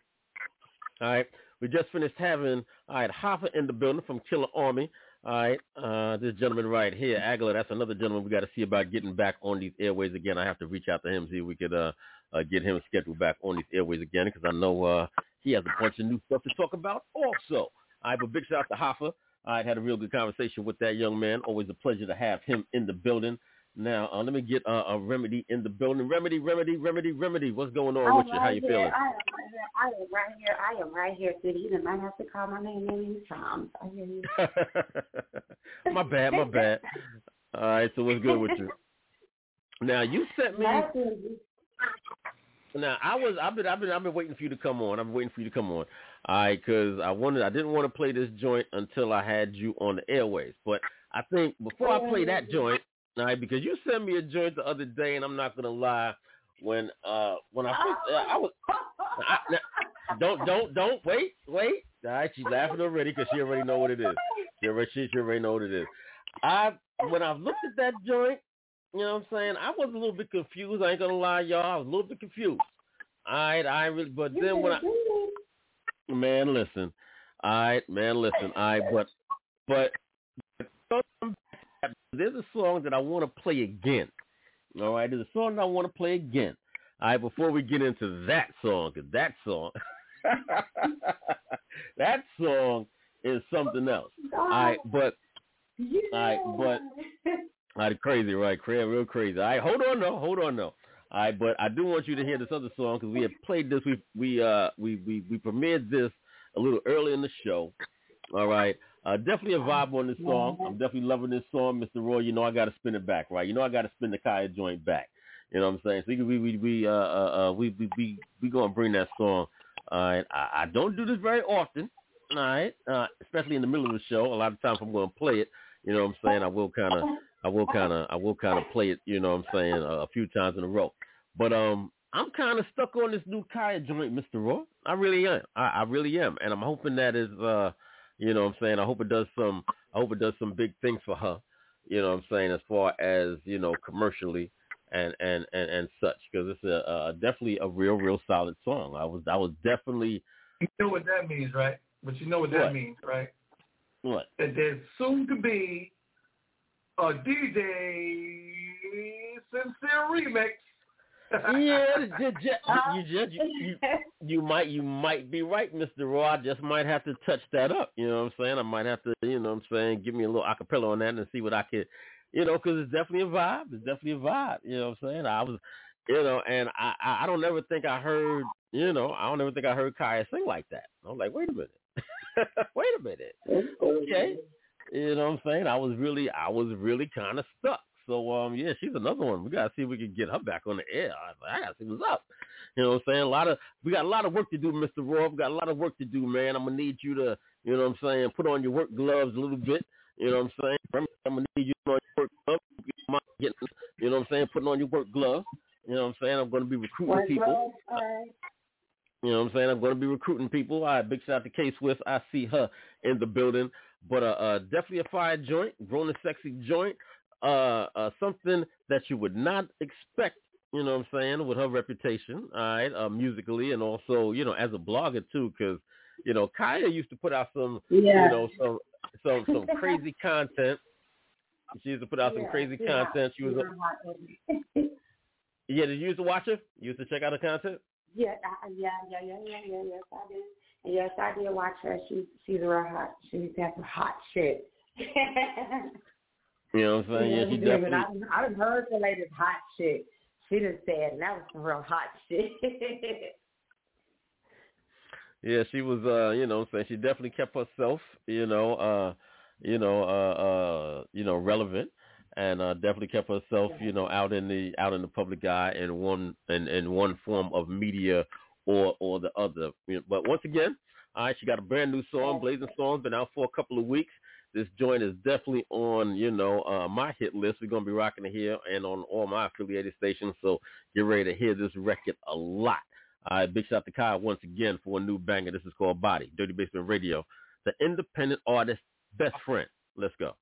All right. We just finished having, all right, Hoffa in the building from Killarmy. All right. Uh, this gentleman right here, Aguilar, that's another gentleman we got to see about getting back on these airways again. I have to reach out to him, see if we could uh, uh, get him scheduled back on these airways again because I know uh, he has a bunch of new stuff to talk about also. All right, but big shout out to Hoffa. I had a real good conversation with that young man. Always a pleasure to have him in the building. Now, uh, let me get uh, a remedy in the building. Remedy, remedy, remedy, remedy. What's going on I'm with you? right How you here. feeling? I am right here. I am right here. I am right here, City. You might have to call my name many times. I hear you. my bad, my bad. All right, so what's good with you? Now you sent me. Now I was I've been I've been I've been waiting for you to come on. I've been waiting for you to come on. All right, because I wanted I didn't want to play this joint until I had you on the airways. But I think before I play that joint, all right, because you sent me a joint the other day, and I'm not gonna lie, when uh when I first, uh, I was I, now, don't don't don't wait wait. All right, she's laughing already because she already know what it is. She already she, she already know what it is. I when I looked at that joint, you know what I'm saying? I was a little bit confused. I ain't gonna lie, y'all. I was a little bit confused. All right, I really, but then when I, man, listen, all right, man, listen, right, but, but, there's a song that I want to play again. All right, there's a song that I want to play again. All right, before we get into that song, cause that song, that song is something else. All right, but, all right, but. All right, crazy, right? Crazy, real crazy. All right, hold on, though. Hold on, though. All right, but I do want you to hear this other song because we have played this. We we uh we we we premiered this a little early in the show. All right, uh, definitely a vibe on this song. I'm definitely loving this song, Mr. Roy. You know I got to spin it back, right? You know I got to spin the Khia joint back. You know what I'm saying? So we we we uh uh, uh we we we we gonna bring that song. Right, I, I don't do this very often. All right, uh, especially in the middle of the show. A lot of times I'm gonna play it. You know what I'm saying? I will kind of I will kind of I will kind of play it, you know what I'm saying, a, a few times in a row. But um I'm kind of stuck on this new Khia joint, Mr. Roy. I really am. I, I really am, and I'm hoping that is, uh, you know, what I'm saying. I hope it does some. I hope it does some big things for her. You know, what I'm saying as far as you know, commercially and and and, and such, because it's a, a definitely a real, real solid song. I was I was definitely. You know what that means, right? But you know what that What? means, right? What? That there's soon to be a DJ Sincere remix. Yeah, ju- ju- you just you, you you might you might be right, Mr. Raw. I just might have to touch that up. You know what I'm saying? I might have to, you know what I'm saying, give me a little acapella on that and see what I could, you know, because it's definitely a vibe. It's definitely a vibe. You know what I'm saying? I was, you know, and I I I don't ever think I heard, you know, I don't ever think I heard Khia sing like that. I was like, wait a minute, wait a minute, okay. You know what I'm saying? I was really I was really kind of stuck. So um yeah, she's another one. We gotta see if we can get her back on the air. I, I gotta see what's up. You know what I'm saying? A lot of we got a lot of work to do, Mr. Raw. We got a lot of work to do, man. I'm gonna need you to, you know what I'm saying, put on your work gloves a little bit. You know what I'm saying? I'm gonna need you to put on your work gloves. You mind getting- You know what I'm saying? Putting on your work gloves. You know what I'm saying? I'm gonna be recruiting people. You know what I'm saying? I'm going to be recruiting people. All right, big shout out to K Swift. I see her in the building. But uh, uh definitely a fire joint, grown and sexy joint. Uh, uh, something that you would not expect. You know what I'm saying? With her reputation, all right, uh, musically and also you know as a blogger too, because you know Khia used to put out some Yeah. you know some some some crazy content. She used to put out some Yeah, crazy yeah. content. She was a, yeah. Did you used to watch her? You used to check out her content? Yeah, I, yeah, yeah, yeah, yeah, yeah, yes, I did. And yes, I did watch her. She, she's real hot. She used to have some hot shit. You know what I'm saying? Yeah, she we do, but definitely. I, I heard the latest hot shit. She just said and that was some real hot shit. Yeah, she was uh, you know, what I'm saying she definitely kept herself, you know, uh, you know, uh uh, you know, relevant and uh definitely kept herself, you know, out in the out in the public eye in one in, in one form of media or or the other. But once again, all right, she got a brand new song, Blazing Song's been out for a couple of weeks. This joint is definitely on, you know, uh, my hit list. We're gonna be rocking it here and on all my affiliated stations. So get ready to hear this record a lot. All right, big shout out to Kyle once again for a new banger. This is called Body, Dirty Basement Radio, the independent artist best friend. Let's go.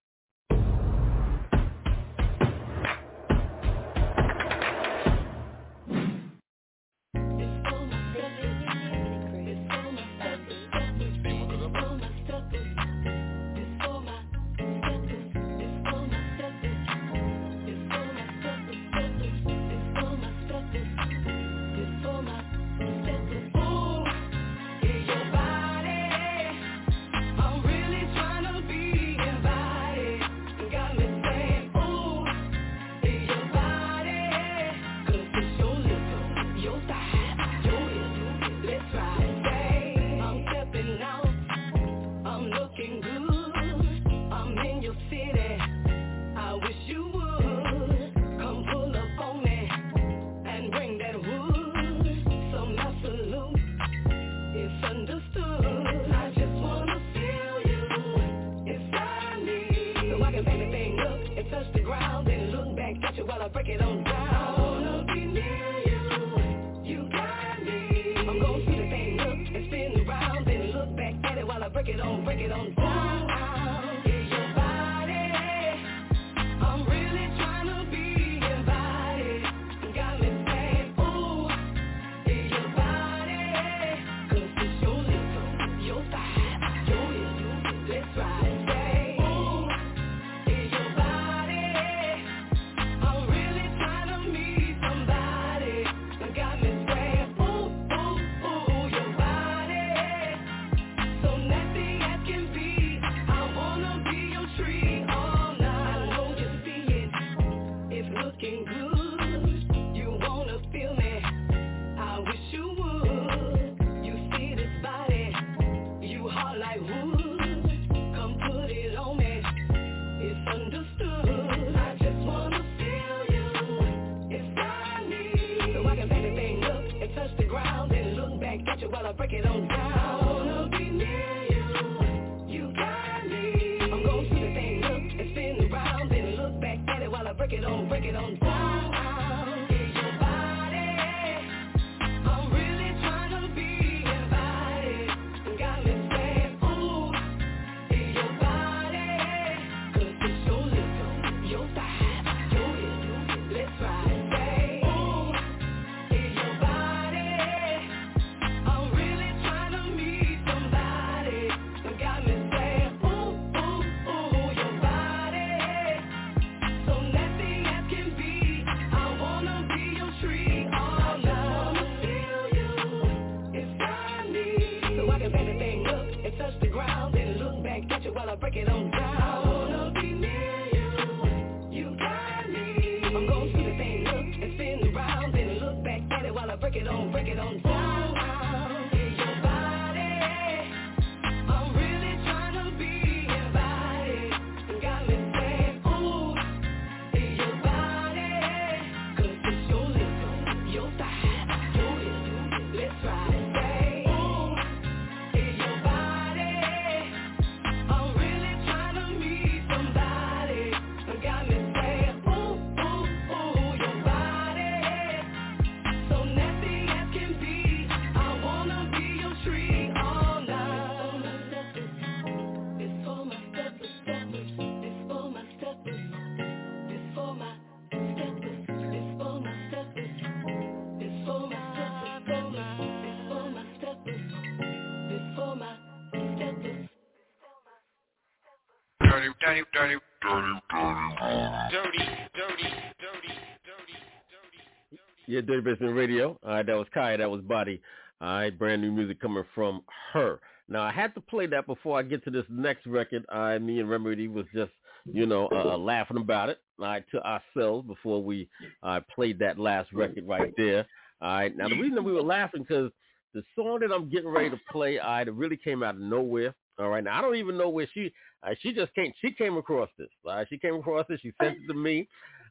Yeah, Dirty Basement Radio. All right, that was Khia. That was Body. All right, brand new music coming from her. Now, I had to play that before I get to this next record. I, me and Remedy was just, you know, uh, laughing about it. All right, to ourselves before we uh, played that last record right there. All right. Now, the reason we were laughing because the song that I'm getting ready to play, right, it really came out of nowhere. All right. Now, I don't even know where she, uh, she just came, she came across this. All right. She came across this. She sent it to me.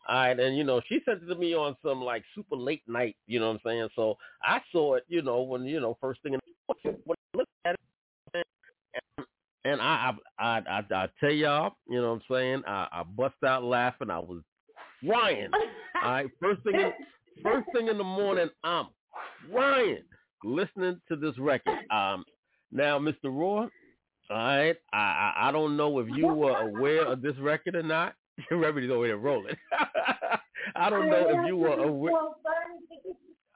All right, and you know, she sent it to me on some like super late night, you know what I'm saying? So I saw it, you know, when you know, first thing in the morning, when I looked at it, and, and I, I, I, I, I tell y'all, you know what I'm saying? I, I bust out laughing. I was crying. All right, first thing, in, first thing in the morning, I'm crying listening to this record. Um, now, Mr. Raw, all right, I, I, I don't know if you were aware of this record or not. Remedy's over there rolling. I don't know if you were aware.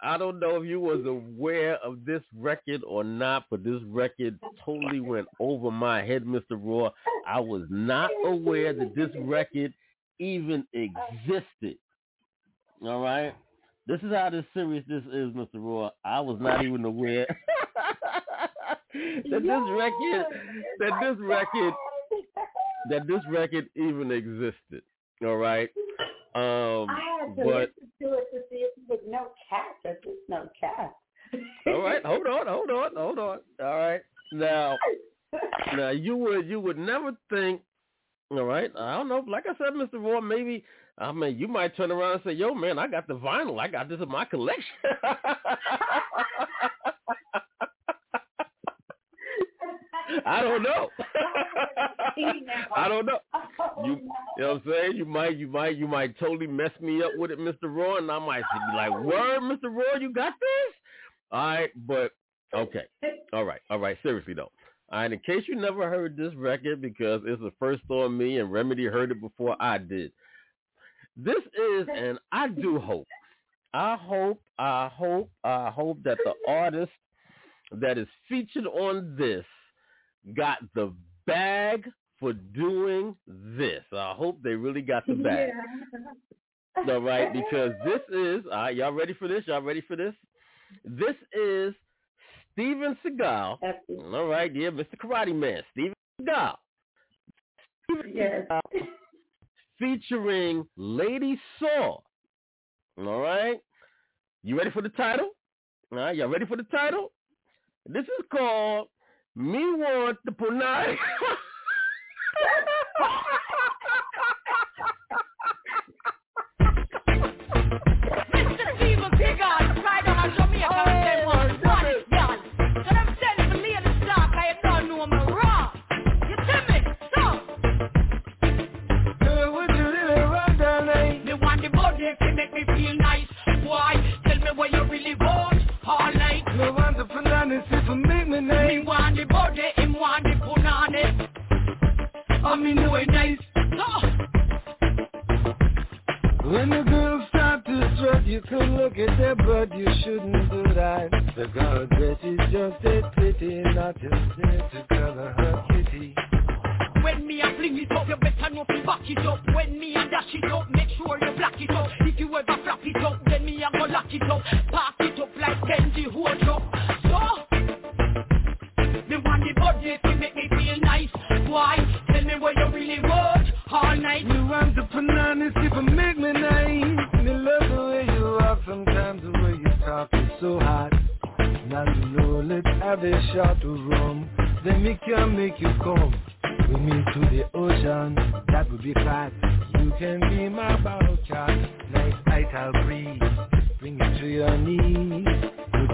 I don't know if you was aware of this record or not, but this record totally went over my head, Mr. Raw. I was not aware that this record even existed. All right? This is how this serious this is, Mr. Raw. I was not even aware that this record that this record that this record even existed. All right. Um I had to but listen to it to see if it was no cat. There's no cat. all right, hold on, hold on, hold on. All right. Now now you would you would never think all right. I don't know. Like I said, Mr. Raw, maybe I mean you might turn around and say, Yo man, I got the vinyl. I got this in my collection. I don't know. I don't know. Oh, you, you know what I'm saying? You might, you might, you might totally mess me up with it, Mr. Roy, and I might be like, oh. "Word, Mr. Roy, you got this." All right, but okay. All right, all right. Seriously though. All right, in case you never heard this record because it's the first on me and Remedy heard it before I did. This is, and I do hope, I hope, I hope, I hope that the artist that is featured on this got the bag for doing this. I hope they really got the bag. Yeah. All right, because this is, all right, y'all ready for this? Y'all ready for this? This is Steven Seagal. All right, yeah, Mr. Karate Man, Steven Seagal. Steven Yes. Seagal featuring Lady Saw. All right, you ready for the title? All right, y'all ready for the title? This is called Me Want the Punani. the body, him want the punani. I mean, nice. When the girls start to strut, you could look at their butt, you shouldn't do that. The girl dress is just a pity, not just there to cover her kitty. When me a fling it up, you better know fi back it up. When me a dash it up, make sure you black it up. If you ever flap it up, then me a go lock it up. Park Why? Tell me what you really want all night. You want the bananas if you make me nice. Me love the way you walk, sometimes the way you talk is so hot. Now you know, let's have a shot of rum. Then me can make you come with me to the ocean. That would be fat. You can be my bow cat. Nice vital breeze. Bring it to your knees.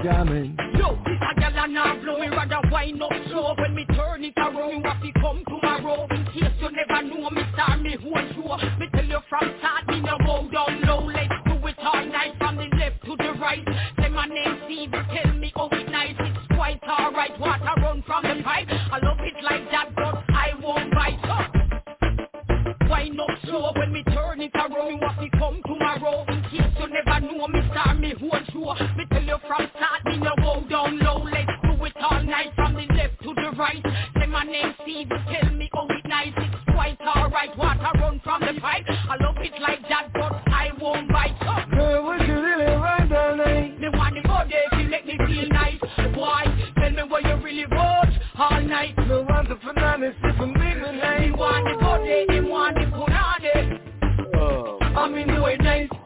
Jamming. Yo, this a gal and now blow me rather wind up slow. When me turn it around, you have come tomorrow. In case you never know me, star me who and sure Me tell you from start, me no go down low. Let's do it all night, from the left to the right. Say my name Steve, tell me how it nice. It's quite alright, water run from the pipe. I love it like that, but I won't bite. Up Wind up slow. When me turn it around You have come tomorrow. In case you never know me, star me who and sure Me tell you from start, me no go down low Let's do it all night from the left to the right Say my name Steve, tell me how it nice It's quite alright, water run from the pipe I love it like that, but I won't bite up Girl, would you really run down? Me want the body to make me feel nice Why? Tell me what you really want all night Me want the bananas you make me nice. Me want the body, him want the punani Oh. I mean, do it nice Huh. Girl, would you really run down there? Me want the body to make me feel nice Why? Tell me what you really want all night Me want the bananas if you make me nice. Me want the body, him want the punani I mean, do it nice Me want the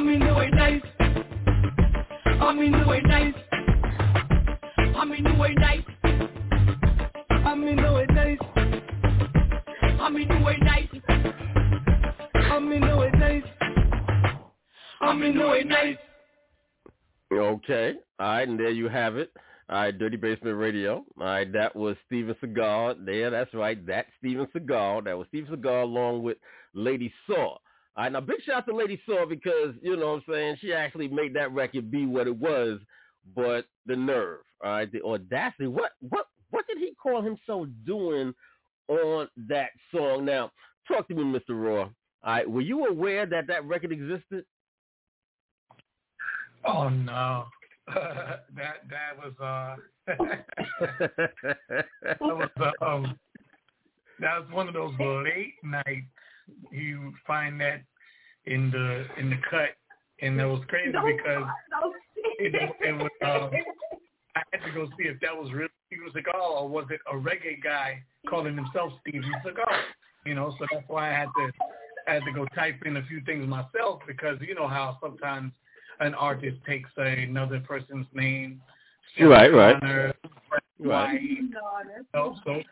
I mean, do it nice I mean, do it nice I mean, do it nice I mean, know it nice. I mean, do it nice I mean, know it nice. I mean, do it nice Okay. All right, and there you have it. All right, Dirty Basement Radio. All right, that was Steven Seagal. There, that's right. That's Steven Seagal. That was Steven Seagal along with Lady Saw. All right, now big shout out to Lady Saw because, you know what I'm saying, she actually made that record be what it was, but the nerve, all right, the audacity. What what what did he call himself doing on that song? Now, talk to me, Mr. Raw. All right, were you aware that that record existed? Oh no, that that was uh, that was um, that was one of those late nights. You find that in the in the cut, and that was crazy because it, it was. Um, I had to go see if that was really Steven Seagal or was it a reggae guy calling himself Steven Seagal. You know, so that's why I had to I had to go type in a few things myself because you know how sometimes an artist takes another person's name. Right, right. Connor, Right. So, so,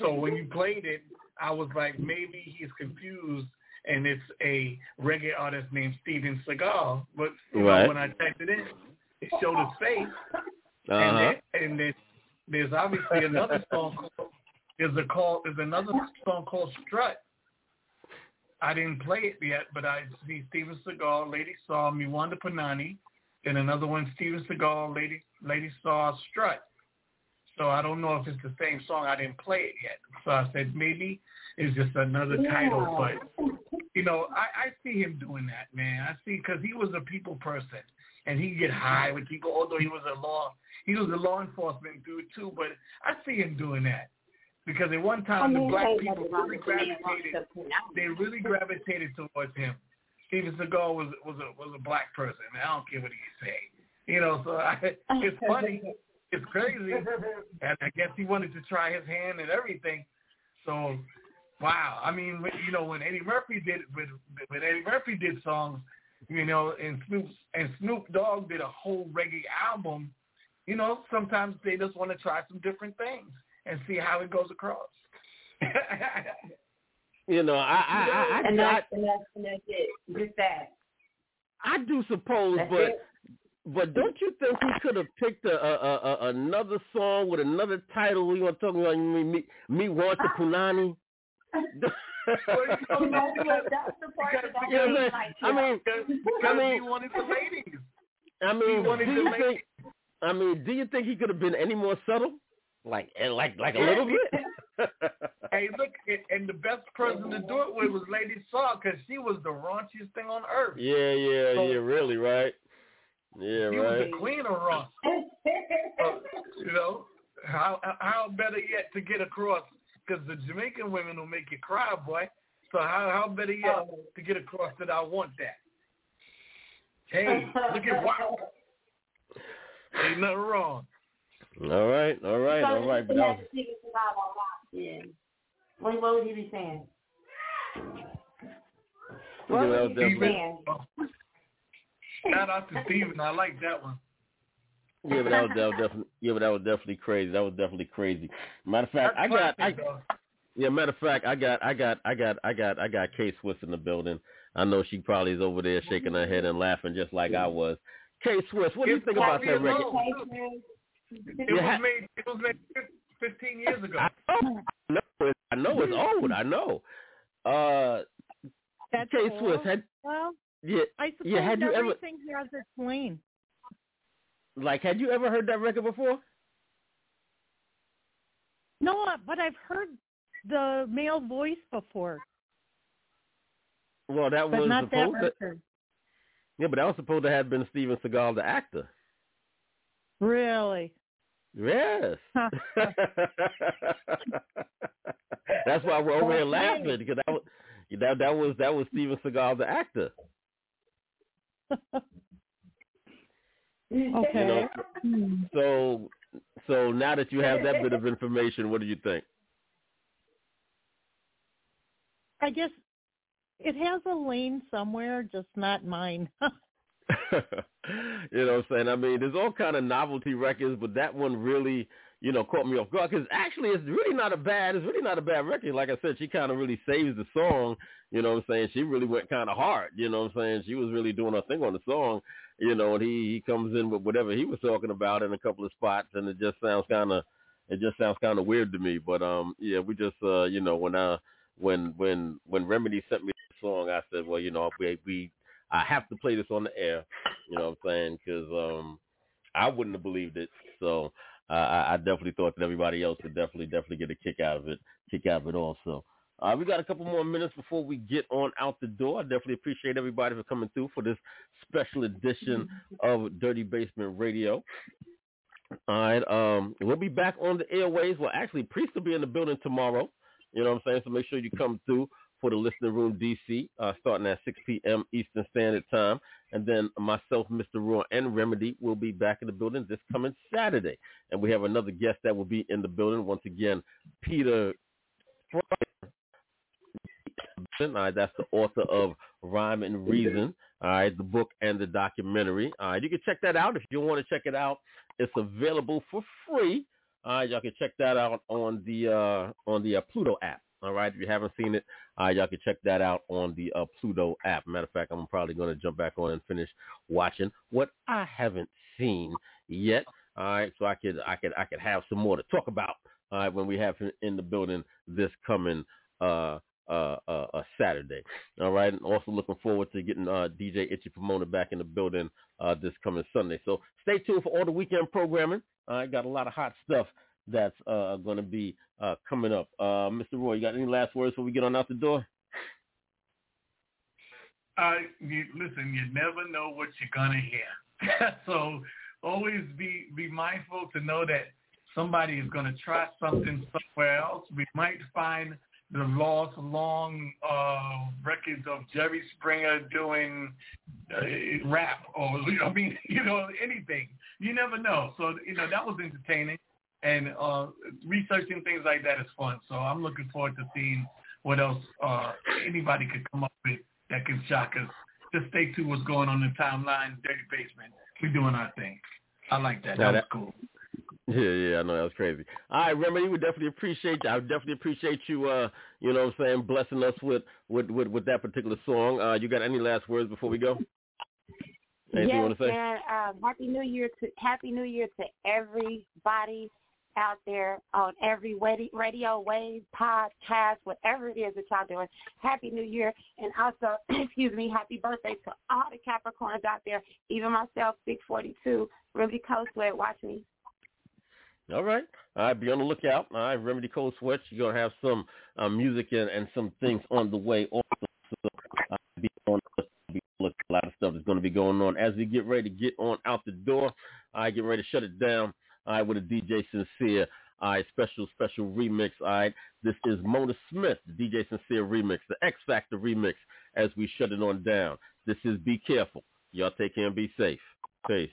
so when you played it, I was like, maybe he's confused, and it's a reggae artist named Steven Seagal. But Right. know, when I typed it in, it showed his face, and Uh-huh. then, and then there's obviously another song. Called, there's a call. There's another song called Strut. I didn't play it yet, but I see Steven Seagal, Lady Saw, Miwanda Panani, and another one, Steven Seagal, Lady Lady Saw, Strut. So I don't know if it's the same song. I didn't play it yet. So I said maybe it's just another title. But you know, I, I see him doing that, man. I see because he was a people person, and he get high with people. Although he was a law, he was a law enforcement dude too. But I see him doing that because at one time I mean, the black people really with the man wants gravitated. to put out. They really gravitated towards him. Steven Seagal was was a was a black person. I don't care what he say. You know, so I, it's funny. It's crazy. And I guess he wanted to try his hand and everything. So, wow. I mean, when- you know, when Eddie Murphy did when when Eddie Murphy did songs, you know, and Snoop and Snoop Dogg did a whole reggae album. You know, sometimes they just want to try some different things and see how it goes across. You know, I I I, I, and I, that's, and that's, and that's it. Just that. I do suppose, That's but it. But don't you think he could have picked a, a, a, a another song with another title? We want to talk about me me, me want the ah. punani. You know, that's the part that I You know what I'm really saying? like. I mean, I mean, he wanted the ladies. I mean, He wanted do the you ladies. think? I mean, do you think he could have been any more subtle? Like, and like, like a little bit. Hey, look, and- and the best person to do it with was Lady Saw because she was the raunchiest thing on earth. yeah, yeah, So- yeah. Really, right? Yeah, She was right. the queen of raunch. So, you know, how how better yet to get across? Because the Jamaican women will make you cry, boy. So how how better yet uh. to get across that I want that? Hey, look at wow. Ain't nothing wrong. All right, all right, all right. But was, Yeah. What, what would you be saying? What would you be saying? Shout out to Steven. I like that one. Yeah, but that was, that was definitely yeah, but that was definitely crazy. That was definitely crazy. Matter of fact, I got I though. yeah. Matter of fact, I got I got I got I got I got K Swiss in the building. I know she probably is over there shaking her head and laughing just like I was. K Swiss, what do you think about that Bobby record? It was made. It was made 15 years ago. I know, it- I know it's old. I know. Uh, That's K cool. Swiss, had Well, yeah I suppose yeah had you ever everything has its lane. like had you ever heard that record before? No, uh, but I've heard the male voice before, Well, that but was not that supposed to, record. yeah, but that was supposed to have been Steven Seagal, the actor. Really? Yes. That's why we're over here laughing because that was that that was that was Steven Seagal, the actor. Okay. You know, Hmm. so so now that you have that bit of information, what do you think? I guess it has a lane somewhere, just not mine. you know what I'm saying? I mean, there's all kind of novelty records, but that one really, you know, caught me off guard because actually it's really not a bad, it's really not a bad record. Like I said, she kind of really saves the song. You know what I'm saying? She really went kind of hard. You know what I'm saying? She was really doing her thing on the song. You know, and he he comes in with whatever he was talking about in a couple of spots, and it just sounds kind of, it just sounds kind of weird to me. But um, yeah, we just uh, you know, when I when when when Remedy sent me the song, I said, well, you know, we we I have to play this on the air. You know what I'm saying? Because um, I wouldn't have believed it. So uh, I, I definitely thought that everybody else would definitely definitely get a kick out of it, kick out of it also. Uh, we got a couple more minutes before we get on out the door. I definitely appreciate everybody for coming through for this special edition of Dirty Basement Radio. All right, um, we'll be back on the airways. Well, actually, Priest will be in the building tomorrow. You know what I'm saying? So make sure you come through for the listening room DC, uh, starting at 6 p.m. Eastern Standard Time. And then myself, Mr. Raw, and Remedy will be back in the building this coming Saturday. And we have another guest that will be in the building. Once again, Peter Spirer. Uh, that's the author of Rhyme and Reason. All right, the book and the documentary. All right, you can check that out if you want to check it out. It's available for free. All right, y'all can check that out on the uh, on the uh, Pluto app. All right, if you haven't seen it, uh, y'all can check that out on the uh, Pluto app. Matter of fact, I'm probably going to jump back on and finish watching what I haven't seen yet. All right, so I could I could I could have some more to talk about. All right, when we have him in the building this coming uh, uh, uh, uh, Saturday. All right, and also looking forward to getting uh, DJ Itchy Pomona back in the building uh, this coming Sunday. So stay tuned for all the weekend programming. I got a lot of hot stuff that's uh, going to be uh, coming up. Uh, Mr. Roy, you got any last words before we get on out the door? Uh, you, listen, you never know what you're gonna hear, so always be be mindful to know that somebody is gonna try something somewhere else. We might find the lost long uh, records of Jerry Springer doing uh, rap or I mean, you know, anything. You never know. So you know that was entertaining and uh, researching things like that is fun. So I'm looking forward to seeing what else uh, anybody could come up with that can shock us. Just stay tuned what's going on in the timeline, Dirty Basement. We're doing our thing. I like that. That was cool. Yeah, yeah, I know that was crazy. All right, Remedy, we definitely appreciate you. I definitely appreciate you. Uh, you know, what I'm saying, blessing us with with with, with that particular song. Uh, you got any last words before we go? Anything yes, you want to say? man. Um, happy New Year to Happy New Year to everybody out there on every radio wave, podcast, whatever it is that y'all doing. Happy New Year. And also, excuse me, happy birthday to all the Capricorns out there, even myself, 642, Remedy Coast Sweat, watch me. All right. All right, be on the lookout. All right, Remedy Cold Sweats. You're going to have some uh, music and, and some things on the way also. So, uh, be on look, a lot of stuff is going to be going on as we get ready to get on out the door. I right, get ready to shut it down. Right, with a DJ Sincere. All right, special, special remix. All right, this is Mona Smith, the DJ Sincere remix, the X Factor remix as we shut it on down. This is Be Careful. Y'all take care and be safe. Peace.